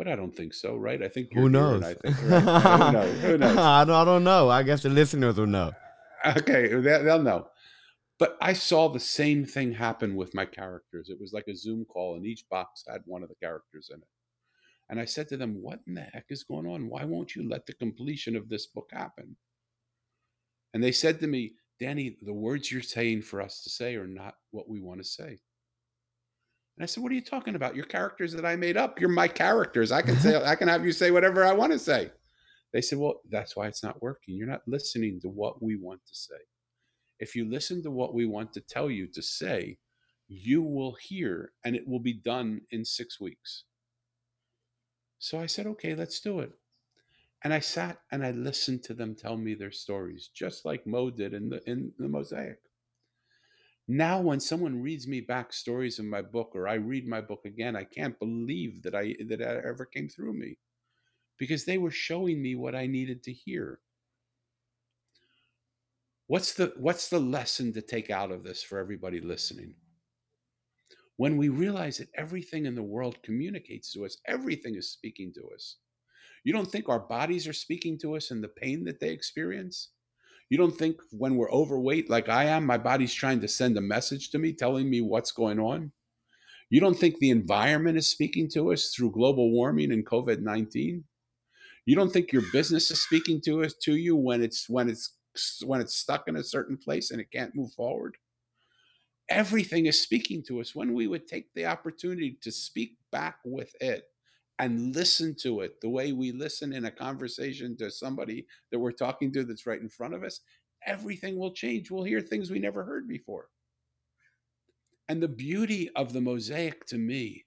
but I don't think so, right? I think who knows? I think, right? who knows? Who knows? I don't, I don't know. I guess the listeners will know. Okay, they'll know. But I saw the same thing happen with my characters. It was like a Zoom call, and each box had one of the characters in it. And I said to them, What in the heck is going on? Why won't you let the completion of this book happen? And they said to me, Danny, the words you're saying for us to say are not what we want to say. And I said, What are you talking about? Your characters that I made up. You're my characters. I can say, I can have you say whatever I want to say. They said, Well, that's why it's not working. You're not listening to what we want to say. If you listen to what we want to tell you to say, you will hear and it will be done in six weeks. So I said, Okay, let's do it. And I sat and I listened to them tell me their stories, just like Mo did in the in the mosaic. Now, when someone reads me back stories in my book or I read my book again, I can't believe that I that it ever came through me because they were showing me what I needed to hear. What's the what's the lesson to take out of this for everybody listening? When we realize that everything in the world communicates to us, everything is speaking to us. You don't think our bodies are speaking to us and the pain that they experience? You don't think when we're overweight, like I am, my body's trying to send a message to me telling me what's going on? You don't think the environment is speaking to us through global warming and COVID 19? You don't think your business is speaking to us to you when it's when it's when it's stuck in a certain place and it can't move forward? Everything is speaking to us when we would take the opportunity to speak back with it and listen to it the way we listen in a conversation to somebody that we're talking to that's right in front of us, everything will change. We'll hear things we never heard before. And the beauty of the mosaic to me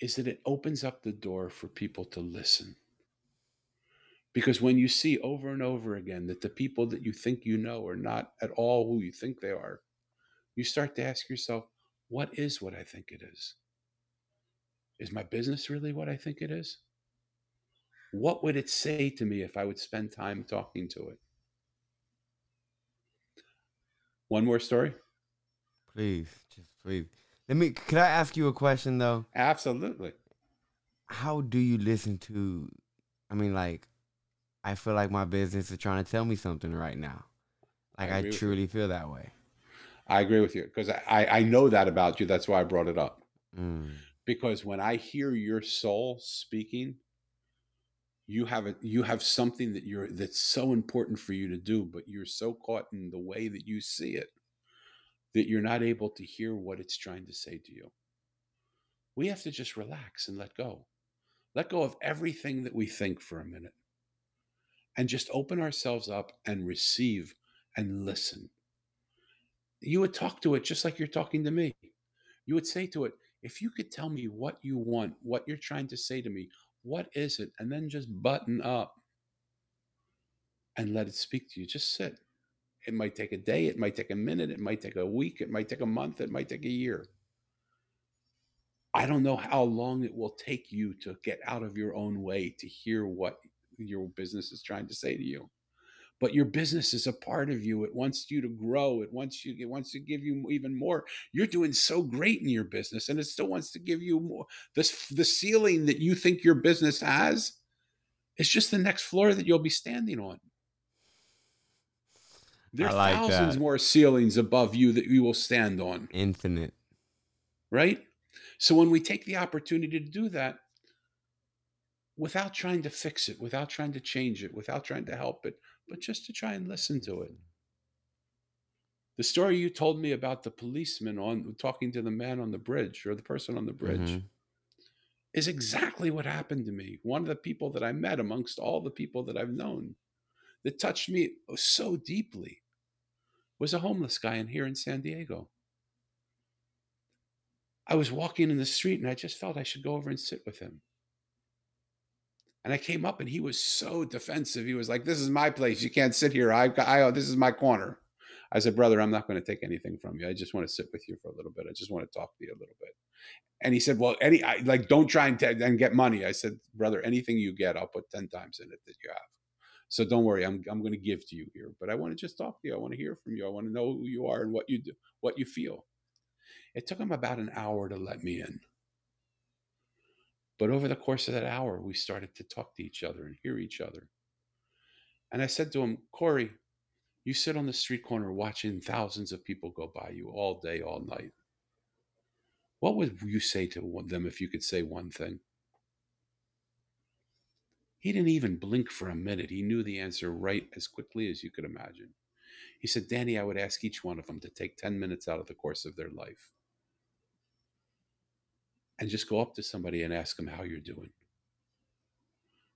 is that it opens up the door for people to listen. Because when you see over and over again that the people that you think you know are not at all who you think they are, you start to ask yourself, what is what I think it is? Is my business really what I think it is? What would it say to me if I would spend time talking to it? One more story? Please, just please. Let me. Could I ask you a question though? Absolutely. How do you listen to? I mean, like, I feel like my business is trying to tell me something right now. Like, I, I truly feel that way. I agree with you because I, I know that about you. That's why I brought it up. Mm. Because when I hear your soul speaking, you have a, you have something that you're that's so important for you to do, but you're so caught in the way that you see it that you're not able to hear what it's trying to say to you. We have to just relax and let go. Let go of everything that we think for a minute and just open ourselves up and receive and listen. You would talk to it just like you're talking to me. You would say to it, if you could tell me what you want, what you're trying to say to me, what is it? And then just button up and let it speak to you. Just sit. It might take a day, it might take a minute, it might take a week, it might take a month, it might take a year. I don't know how long it will take you to get out of your own way to hear what your business is trying to say to you. But your business is a part of you. It wants you to grow. It wants you. It wants to give you even more. You're doing so great in your business, and it still wants to give you more. This the ceiling that you think your business has is just the next floor that you'll be standing on. There are like thousands that. more ceilings above you that you will stand on, Infinite. right? So when we take the opportunity to do that, without trying to fix it, without trying to change it, without trying to help it, but just to try and listen to it. The story you told me about the policeman on talking to the man on the bridge or the person on the bridge Mhm. is exactly what happened to me. One of the people that I met amongst all the people that I've known that touched me so deeply was a homeless guy in here in San Diego. I was walking in the street and I just felt I should go over and sit with him. And I came up and he was so defensive. He was like, "This is my place. You can't sit here. I've got. I, oh, this is my corner." I said, "Brother, I'm not going to take anything from you. I just want to sit with you for a little bit. I just want to talk to you a little bit." And he said, "Well, any I, like, don't try and, t- and get money." I said, "Brother, anything you get, I'll put ten times in it that you have. So don't worry. I'm I'm going to give to you here, but I want to just talk to you. I want to hear from you. I want to know who you are and what you do, what you feel." It took him about an hour to let me in. But over the course of that hour, we started to talk to each other and hear each other. And I said to him, Corey, you sit on the street corner watching thousands of people go by you all day, all night. What would you say to them if you could say one thing? He didn't even blink for a minute. He knew the answer right as quickly as you could imagine. He said, Danny, I would ask each one of them to take 10 minutes out of the course of their life and just go up to somebody and ask them how you're doing.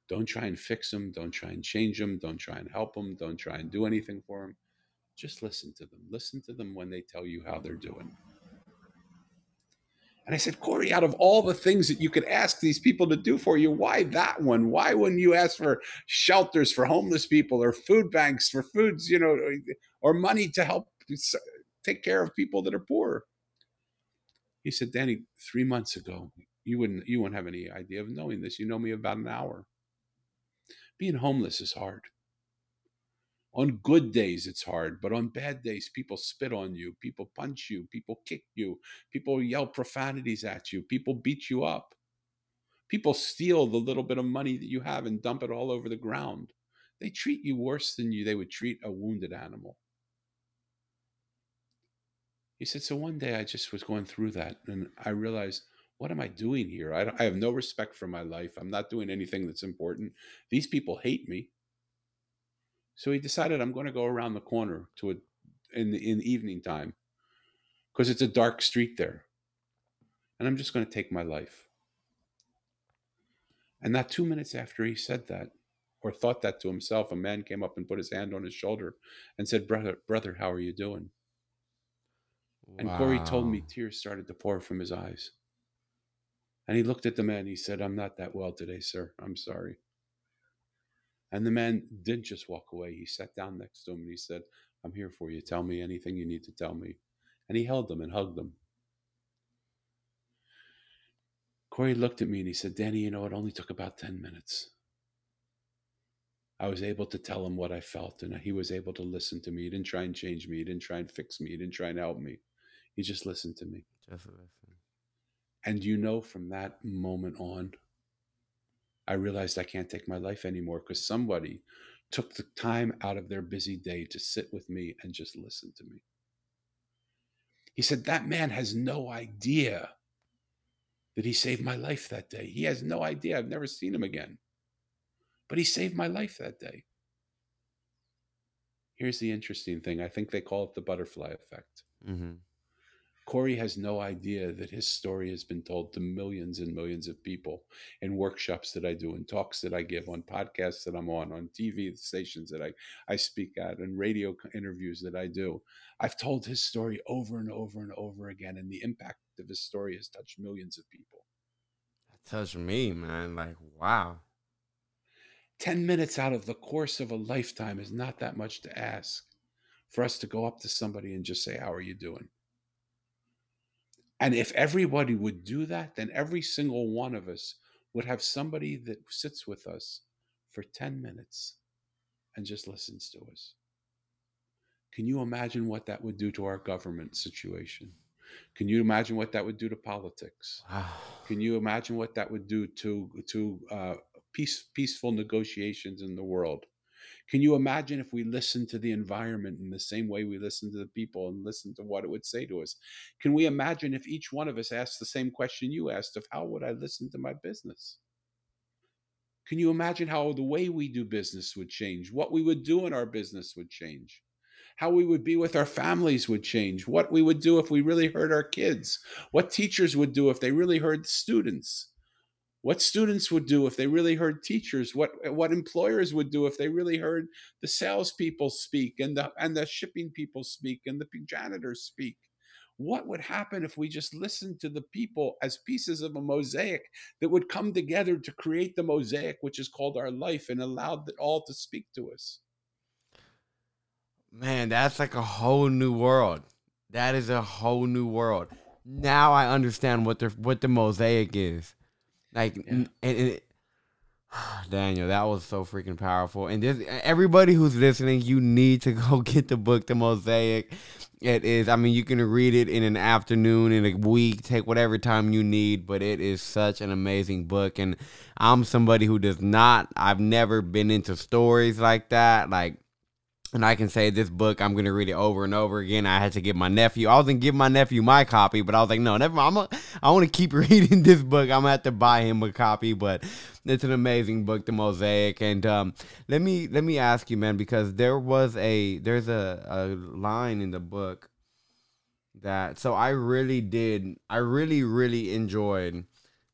Don't try and fix them. Don't try and change them. Don't try and help them. Don't try and do anything for them. Just listen to them. Listen to them when they tell you how they're doing. And I said, Corey, out of all the things that you could ask these people to do for you, why that one? Why wouldn't you ask for shelters for homeless people or food banks for foods, you know, or money to help take care of people that are poor? He said, Danny, three months ago, you wouldn't you wouldn't have any idea of knowing this. You know me about an hour. Being homeless is hard. On good days, it's hard, but on bad days, people spit on you, people punch you, people kick you, people yell profanities at you, people beat you up. People steal the little bit of money that you have and dump it all over the ground. They treat you worse than you they would treat a wounded animal. He said, So one day I just was going through that and I realized, what am I doing here? I, I have no respect for my life. I'm not doing anything that's important. These people hate me. So he decided I'm going to go around the corner to a in the in the evening time because it's a dark street there. And I'm just going to take my life. And not two minutes after he said that, or thought that to himself, a man came up and put his hand on his shoulder and said, Brother, brother, how are you doing? And Corey told me tears started to pour from his eyes. And he looked at the man. He said, I'm not that well today, sir. I'm sorry. And the man didn't just walk away. He sat down next to him and he said, I'm here for you. Tell me anything you need to tell me. And he held them and hugged them. Corey looked at me and he said, Danny, you know, it only took about 10 minutes. I was able to tell him what I felt, and he was able to listen to me. He didn't try and change me. He didn't try and fix me. He didn't try and help me. He just listened to me. Just listen. And you know, from that moment on, I realized I can't take my life anymore because somebody took the time out of their busy day to sit with me and just listen to me. He said, That man has no idea that he saved my life that day. He has no idea. I've never seen him again. But he saved my life that day. Here's the interesting thing I think they call it the butterfly effect. Mm-hmm. Corey has no idea that his story has been told to millions and millions of people in workshops that I do, in talks that I give, on podcasts that I'm on, on TV stations that I, I speak at, and radio interviews that I do. I've told his story over and over and over again, and the impact of his story has touched millions of people. That touched me, man. Like, wow. 10 minutes out of the course of a lifetime is not that much to ask for us to go up to somebody and just say, How are you doing? And if everybody would do that, then every single one of us would have somebody that sits with us for 10 minutes and just listens to us. Can you imagine what that would do to our government situation? Can you imagine what that would do to politics? Wow. Can you imagine what that would do to to uh, peace, peaceful negotiations in the world? Can you imagine if we listened to the environment in the same way we listen to the people and listen to what it would say to us? Can we imagine if each one of us asked the same question you asked of how would I listen to my business? Can you imagine how the way we do business would change? What we would do in our business would change? How we would be with our families would change? What we would do if we really heard our kids? What teachers would do if they really heard students? What students would do if they really heard teachers? What what employers would do if they really heard the salespeople speak and the and the shipping people speak and the janitors speak? What would happen if we just listened to the people as pieces of a mosaic that would come together to create the mosaic which is called our life and allowed it all to speak to us? Man, that's like a whole new world. That is a whole new world. Now I understand what the what the mosaic is. Like Yeah. and, it, Daniel, that was so freaking powerful. And this everybody who's listening, you need to go get the book The Mosaic. It is I mean, you can read it in an afternoon, in a week, take whatever time you need, but it is such an amazing book and I'm somebody who does not I've never been into stories like that. Like and I can say this book, I'm gonna read it over and over again. I had to give my nephew. I was gonna give my nephew my copy, but I was like, no, never mind. I'm a, I want to keep reading this book. I'm gonna have to buy him a copy. But it's an amazing book, The Mosaic. And um, let me let me ask you, man, because there was a there's a, a line in the book that so I really did I really really enjoyed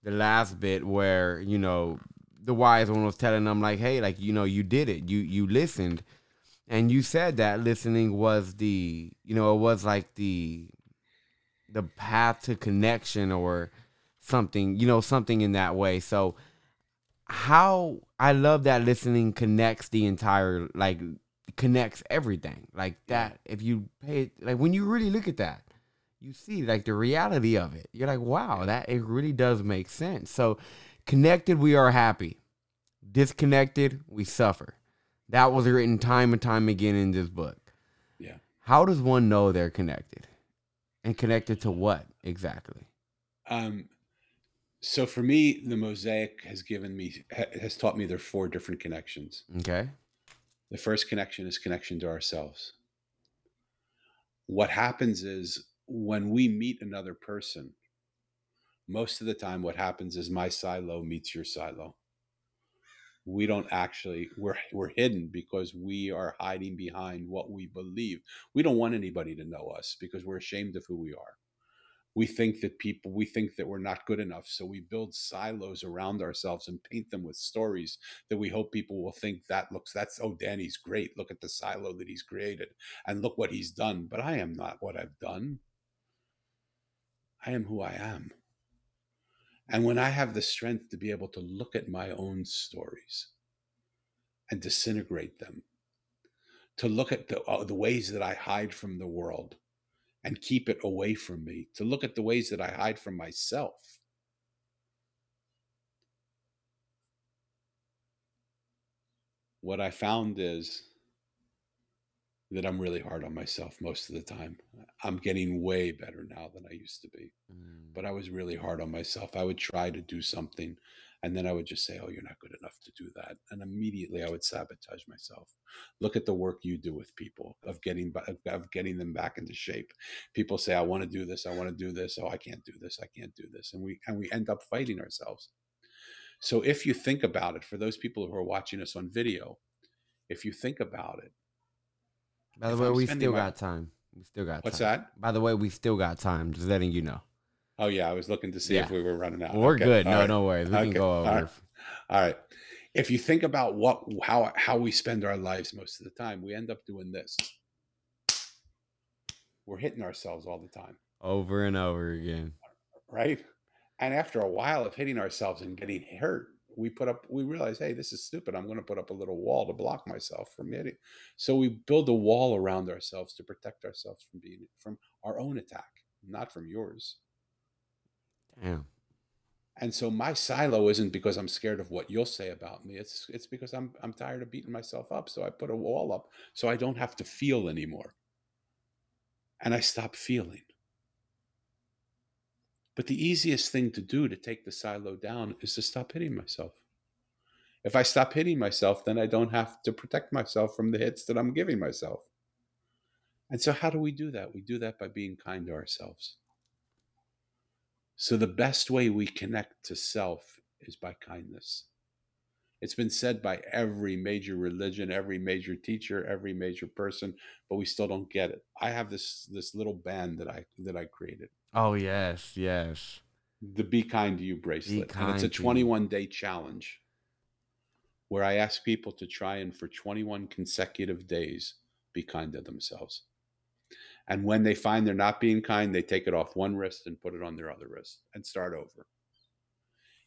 the last bit where you know the wise one was telling them like, hey, like you know you did it, you you listened and you said that listening was the you know it was like the the path to connection or something you know something in that way. So how i love that listening connects the entire like connects everything. Like that if you pay it like when you really look at that you see like the reality of it. You're like wow that it really does make sense. So connected we are happy. Disconnected we suffer that was written time and time again in this book. Yeah. How does one know they're connected? And connected to what exactly? Um, so for me, the mosaic has given me has taught me there are four different connections. Okay. The first connection is connection to ourselves. What happens is when we meet another person, most of the time what happens is my silo meets your silo. We don't actually we're we're hidden because we are hiding behind what we believe. We don't want anybody to know us because we're ashamed of who we are. We think that people we think that we're not good enough so we build silos around ourselves and paint them with stories that we hope people will think that looks that's oh danny's great. Look at the silo that he's created and look what he's done. But i am not what i've done. I am who i am and when i have the strength to be able to look at my own stories and disintegrate them to look at the, uh, the ways that i hide from the world and keep it away from me, to look at the ways that I hide from myself. What I found is that I'm really hard on myself most of the time. I'm getting way better now than I used to be. Mm. But I was really hard on myself. I would try to do something and then I would just say, "Oh, you're not good enough to do that," and immediately I would sabotage myself. Look at the work you do with people of getting of getting them back into shape. People say, "I want to do this. I want to do this. Oh, I can't do this. I can't do this," and we and we end up fighting ourselves. So if you think about it, for those people who are watching us on video, if you think about it. By the way, we still my, got time. We still got. Time. What's time. that? By the way, we still got time. Just letting you know. Oh yeah, I was looking to see yeah. if we were running out. We're okay. good. All no, right. no worries. We okay. can go over. All right. All right. If you think about what how how we spend our lives most of the time, we end up doing this. We're hitting ourselves all the time. Over and over again. Right? And after a while of hitting ourselves and getting hurt, we put up we realize, hey, this is stupid. I'm going to put up a little wall to block myself from hitting. So we build a wall around ourselves to protect ourselves from being from our own attack, not from yours. Yeah. And so my silo isn't because I'm scared of what you'll say about me. It's it's because I'm I'm tired of beating myself up. So I put a wall up so I don't have to feel anymore. And I stop feeling. But the easiest thing to do to take the silo down is to stop hitting myself. If I stop hitting myself, then I don't have to protect myself from the hits that I'm giving myself. And so, how do we do that? We do that by being kind to ourselves. So, the best way we connect to self is by kindness. It's been said by every major religion, every major teacher, every major person, but we still don't get it. I have this this little band that I that I created. Oh yes, yes. The Be Kind to You bracelet. and it's a 21 day challenge where I ask people to try and for 21 consecutive days be kind to themselves. And when they find they're not being kind, they take it off one wrist and put it on their other wrist and start over.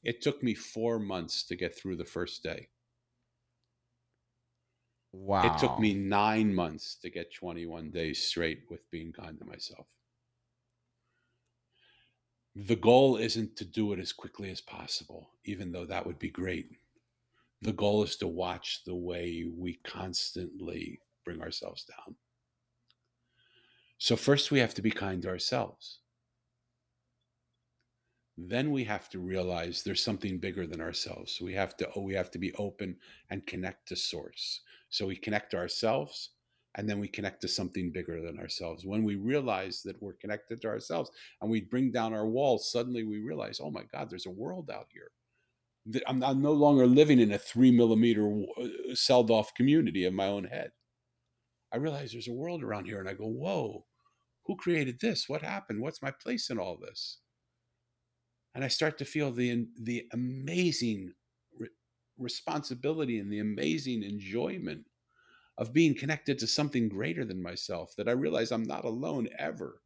It took me four months to get through the first day. Wow. It took me nine months to get 21 days straight with being kind to myself. The goal isn't to do it as quickly as possible, even though that would be great. The goal is to watch the way we constantly bring ourselves down. So, first we have to be kind to ourselves. Then we have to realize there's something bigger than ourselves. We have to oh, we have to be open and connect to source. So we connect to ourselves and then we connect to something bigger than ourselves. When we realize that we're connected to ourselves and we bring down our walls, suddenly we realize, oh my God, there's a world out here. I'm, I'm no longer living in a three millimeter uh, celled off community of my own head. I realize there's a world around here, and I go, whoa, who created this? What happened? What's my place in all this? And I start to feel the the amazing re- responsibility and the amazing enjoyment of being connected to something greater than myself. That I realize I'm not alone ever.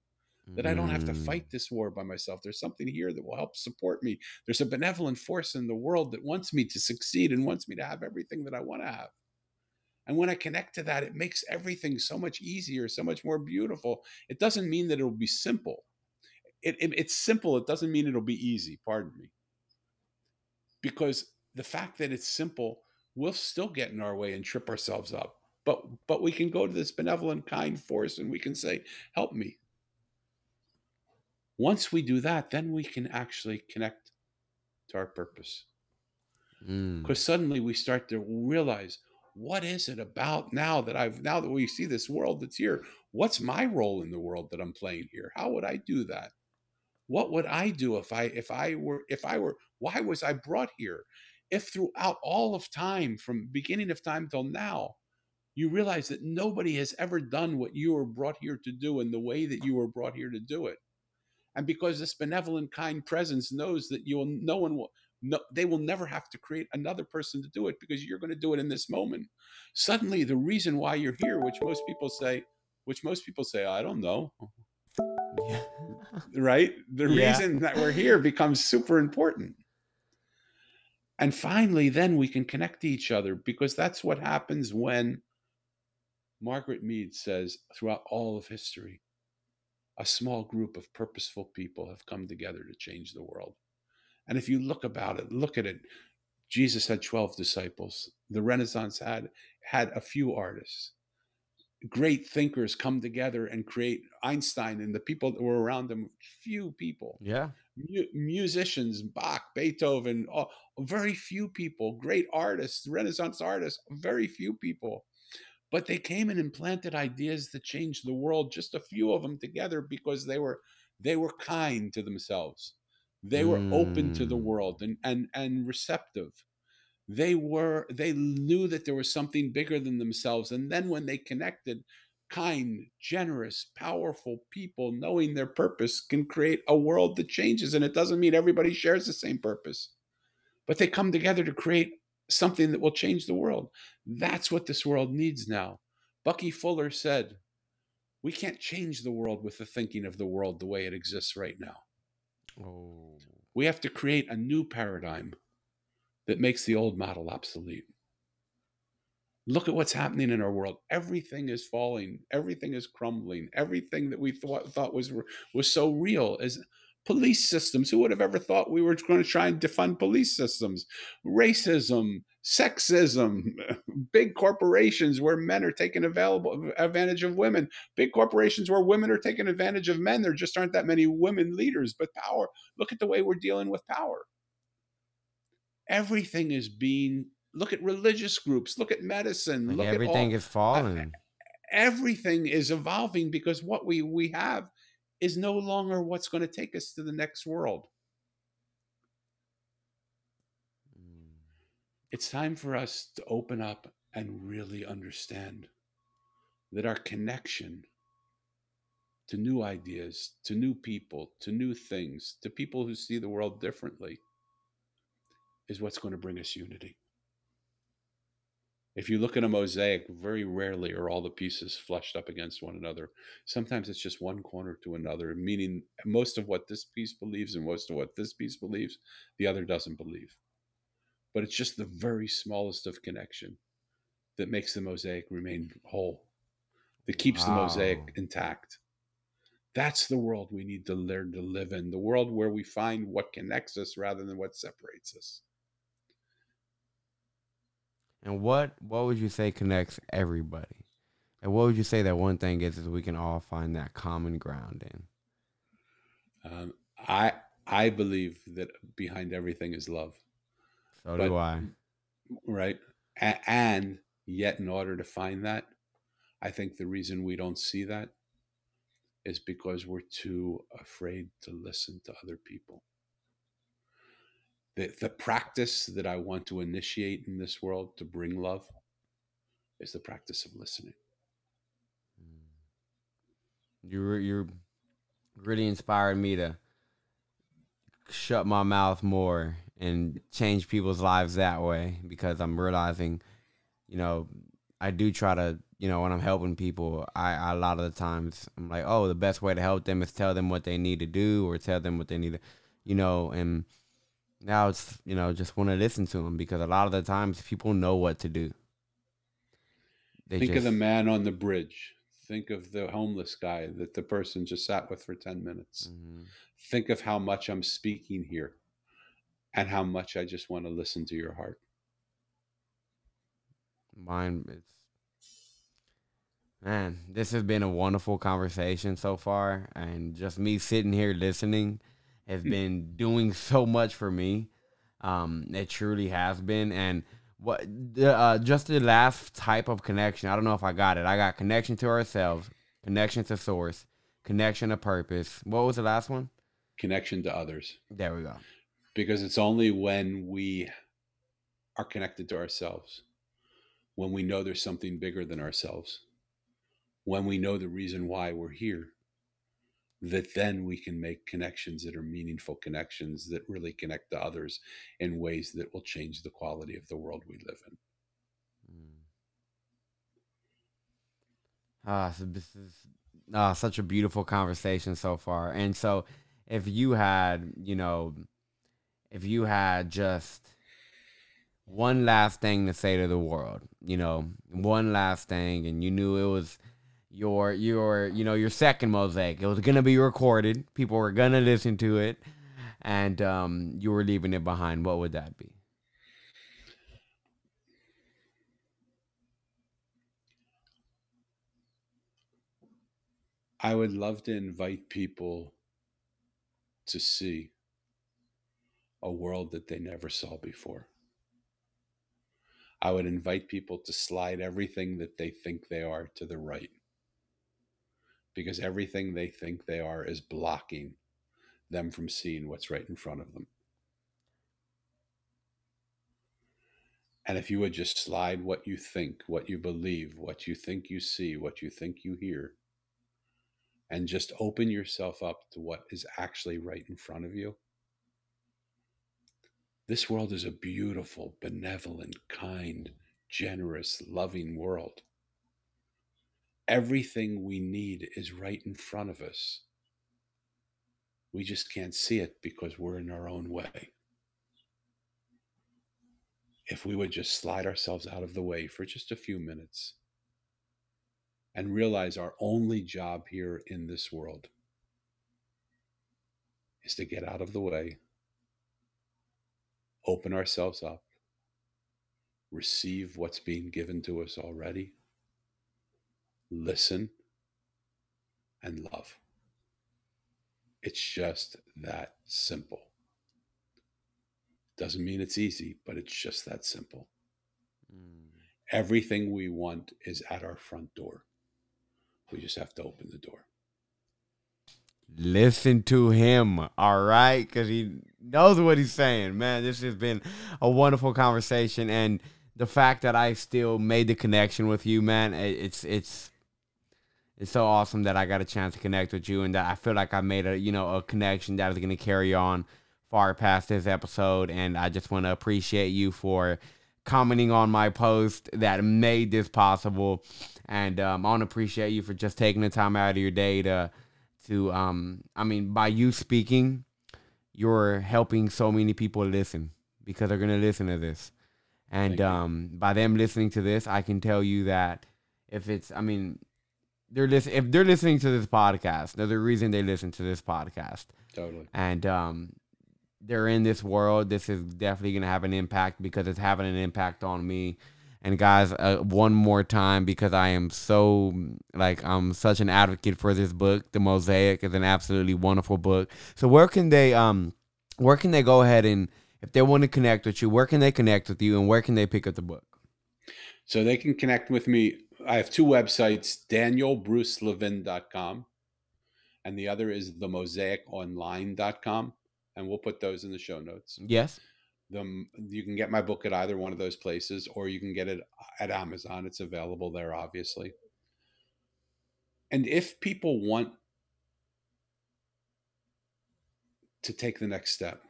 That I don't have to mm. fight this war by myself. There's something here that will help support me. There's a benevolent force in the world that wants me to succeed and wants me to have everything that I want to have. And when I connect to that, it makes everything so much easier, so much more beautiful. It doesn't mean that it'll be simple. It, it, it's simple. It doesn't mean it'll be easy. Pardon me. Because the fact that it's simple, we'll still get in our way and trip ourselves up. But but we can go to this benevolent, kind force and we can say, "Help me." Once we do that, then we can actually connect to our purpose. Because mm. suddenly we start to realize what is it about now that I've now that we see this world that's here? What's my role in the world that I'm playing here? How would I do that? What would I do if I if I were if I were why was I brought here? If throughout all of time, from beginning of time till now, you realize that nobody has ever done what you were brought here to do in the way that you were brought here to do it. And because this benevolent, kind presence knows that you will, no one will, no, they will never have to create another person to do it because you're going to do it in this moment. Suddenly, the reason why you're here, which most people say, which most people say, I don't know. Yeah. right? The yeah. reason that we're here becomes super important. And finally, then we can connect to each other because that's what happens when Margaret Mead says throughout all of history, a small group of purposeful people have come together to change the world. And if you look about it, look at it. Jesus had 12 disciples. The Renaissance had had a few artists. Great thinkers come together and create Einstein and the people that were around him, few people. Yeah. Mu- musicians, Bach, Beethoven, all, very few people. Great artists, Renaissance artists, very few people. But they came and implanted ideas that changed the world, just a few of them together because they were they were kind to themselves they were mm. open to the mm. world and, and, and receptive. They were, they knew that there was something bigger than themselves. And then when they connected, kind, generous, powerful people knowing their purpose can create a world that changes. And it doesn't mean everybody shares the same purpose, but they come together to create something that will change the world. That's what this world needs now. Bucky Fuller said, We can't change the world with the thinking of the world the way it exists right now. Oh. We have to create a new paradigm that makes the old model obsolete. Look at what's happening in our world. Everything is falling. Everything is crumbling. Everything that we thought, thought was was so real is police systems. Who would have ever thought we were going to try and defund police systems? Racism, sexism, big corporations where men are taking available advantage of women, big corporations where women are taking advantage of men. There just aren't that many women leaders, but power. Look at the way we're dealing with power. Everything is being look at religious groups, look at medicine, like look everything all, is falling. Everything is evolving because what we we have is no longer what's going to take us to the next world. Mm. It's time for us to open up and really understand that our connection to new ideas, to new people, to new things, to people who see the world differently is what's going to bring us unity. If you look at a mosaic, very rarely are all the pieces flushed up against one another. Sometimes it's just one corner to another, meaning most of what this piece believes and most of what this piece believes, the other doesn't believe. But it's just the very smallest of connection that makes the mosaic remain whole, that keeps wow. the mosaic intact. That's the world we need to learn to live in, the world where we find what connects us rather than what separates us. And what what would you say connects everybody? And what would you say that one thing is is we can all find that common ground in? Um, I I believe that behind everything is love. So but, do I. Right. A- and yet, in order to find that, I think the reason we don't see that is because we're too afraid to listen to other people the, the practice that I want to initiate in this world to bring love is the practice of listening. Mm. You you really inspired me to shut my mouth more and change people's lives that way because I'm realizing, you know, I do try to, you know, when I'm helping people, I, I a lot of the times I'm like, oh, the best way to help them is tell them what they need to do or tell them what they need to, you know, and now it's you know just want to listen to them because a lot of the times people know what to do. They Think just, of the man on the bridge. Think of the homeless guy that the person just sat with for ten minutes. Mm-hmm. Think of how much I'm speaking here, and how much I just want to listen to your heart. Mine, it's man. This has been a wonderful conversation so far, and just me sitting here listening has been doing so much for me. Um, it truly has been. And what the, uh, just the last type of connection. I don't know if I got it. I got connection to ourselves, connection to source, connection to purpose. What was the last one? Connection to others. There we go. Because it's only when we are connected to ourselves, when we know there's something bigger than ourselves, when we know the reason why we're here, that then we can make connections that are meaningful connections that really connect to others in ways that will change the quality of the world we live in. Mm. Ah, so this is ah, such a beautiful conversation so far. And so, if you had, you know, if you had just one last thing to say to the world, you know, one last thing, and you knew it was your your you know your second mosaic. It was gonna be recorded. People were gonna listen to it, and um, you were leaving it behind. What would that be? I would love to invite people to see a world that they never saw before. I would invite people to slide everything that they think they are to the right because everything they think they are is blocking them from seeing what's right in front of them. And if you would just slide what you think, what you believe, what you think you see, what you think you hear, and just open yourself up to what is actually right in front of you, this world is a beautiful, benevolent, kind, generous, loving world. Everything we need is right in front of us. We just can't see it because we're in our own way. If we would just slide ourselves out of the way for just a few minutes and realize our only job here in this world is to get out of the way, open ourselves up, receive what's being given to us already listen, and love. It's just that simple. Doesn't mean it's easy, but it's just that simple. Mm. Everything we want is at our front door. We just have to open the door. Listen to him, all right? Because he knows what he's saying. Man, this has been a wonderful conversation. And the fact that I still made the connection with you, man, it's, it's, it's so awesome that I got a chance to connect with you and that I feel like I made a you know a connection that is going to carry on far past this episode. And I just want to appreciate you for commenting on my post that made this possible. And um, I want to appreciate you for just taking the time out of your day to to um I mean by you speaking you're helping so many people listen because they're going to listen to this. And um by them listening to this I can tell you that if it's I mean they're listening if they're listening to this podcast, there's a reason they listen to this podcast. Totally. And um, they're in this world. This is definitely gonna have an impact because it's having an impact on me. And guys, uh, one more time because I am so like I'm such an advocate for this book. The Mosaic is an absolutely wonderful book. So where can they um where can they go ahead and if they want to connect with you, where can they connect with you and where can they pick up the book? So they can connect with me I have two websites, danielbrucelevin.com and the other is themosaiconline.com. And we'll put those in the show notes. Yes. The, you can get my book at either one of those places, or you can get it uh, at Amazon. It's available there, obviously. And if people want to take the next step,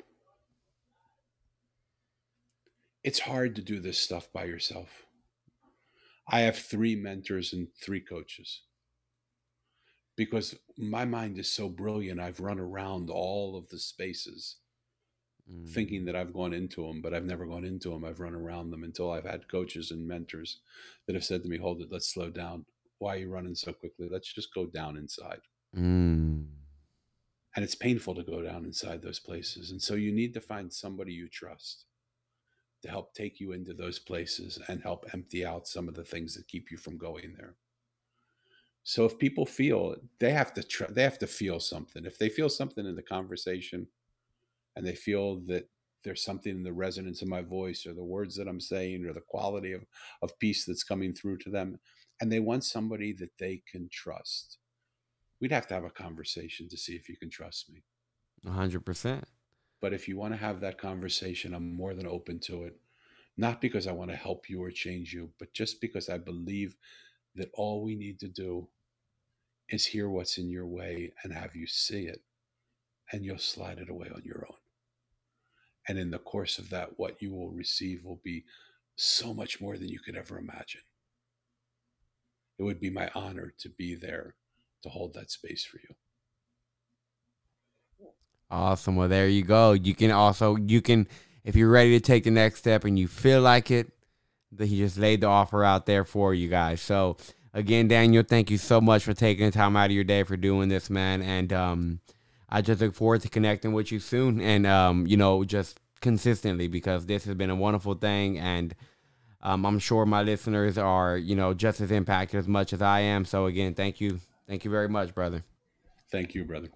it's hard to do this stuff by yourself. I have three mentors and three coaches because my mind is so brilliant. I've run around all of the spaces mm. thinking that I've gone into them, but I've never gone into them. I've run around them until I've had coaches and mentors that have said to me, Hold it, let's slow down. Why are you running so quickly? Let's just go down inside. Mm. And it's painful to go down inside those places. And so you need to find somebody you trust to help take you into those places and help empty out some of the things that keep you from going there. So if people feel they have to they have to feel something. If they feel something in the conversation and they feel that there's something in the resonance of my voice or the words that I'm saying or the quality of, of peace that's coming through to them. And they want somebody that they can trust. We'd have to have a conversation to see if you can trust me. 100%. But if you want to have that conversation, I'm more than open to it. Not because I want to help you or change you, but just because I believe that all we need to do is hear what's in your way and have you see it, and you'll slide it away on your own. And in the course of that, what you will receive will be so much more than you could ever imagine. It would be my honor to be there to hold that space for you. Awesome. Well, there you go. You can also you can if you're ready to take the next step and you feel like it, that he just laid the offer out there for you guys. So again, Daniel, thank you so much for taking the time out of your day for doing this, man. And um, I just look forward to connecting with you soon, and um, you know, just consistently because this has been a wonderful thing, and um, I'm sure my listeners are, you know, just as impacted as much as I am. So again, thank you, thank you very much, brother. Thank you, brother.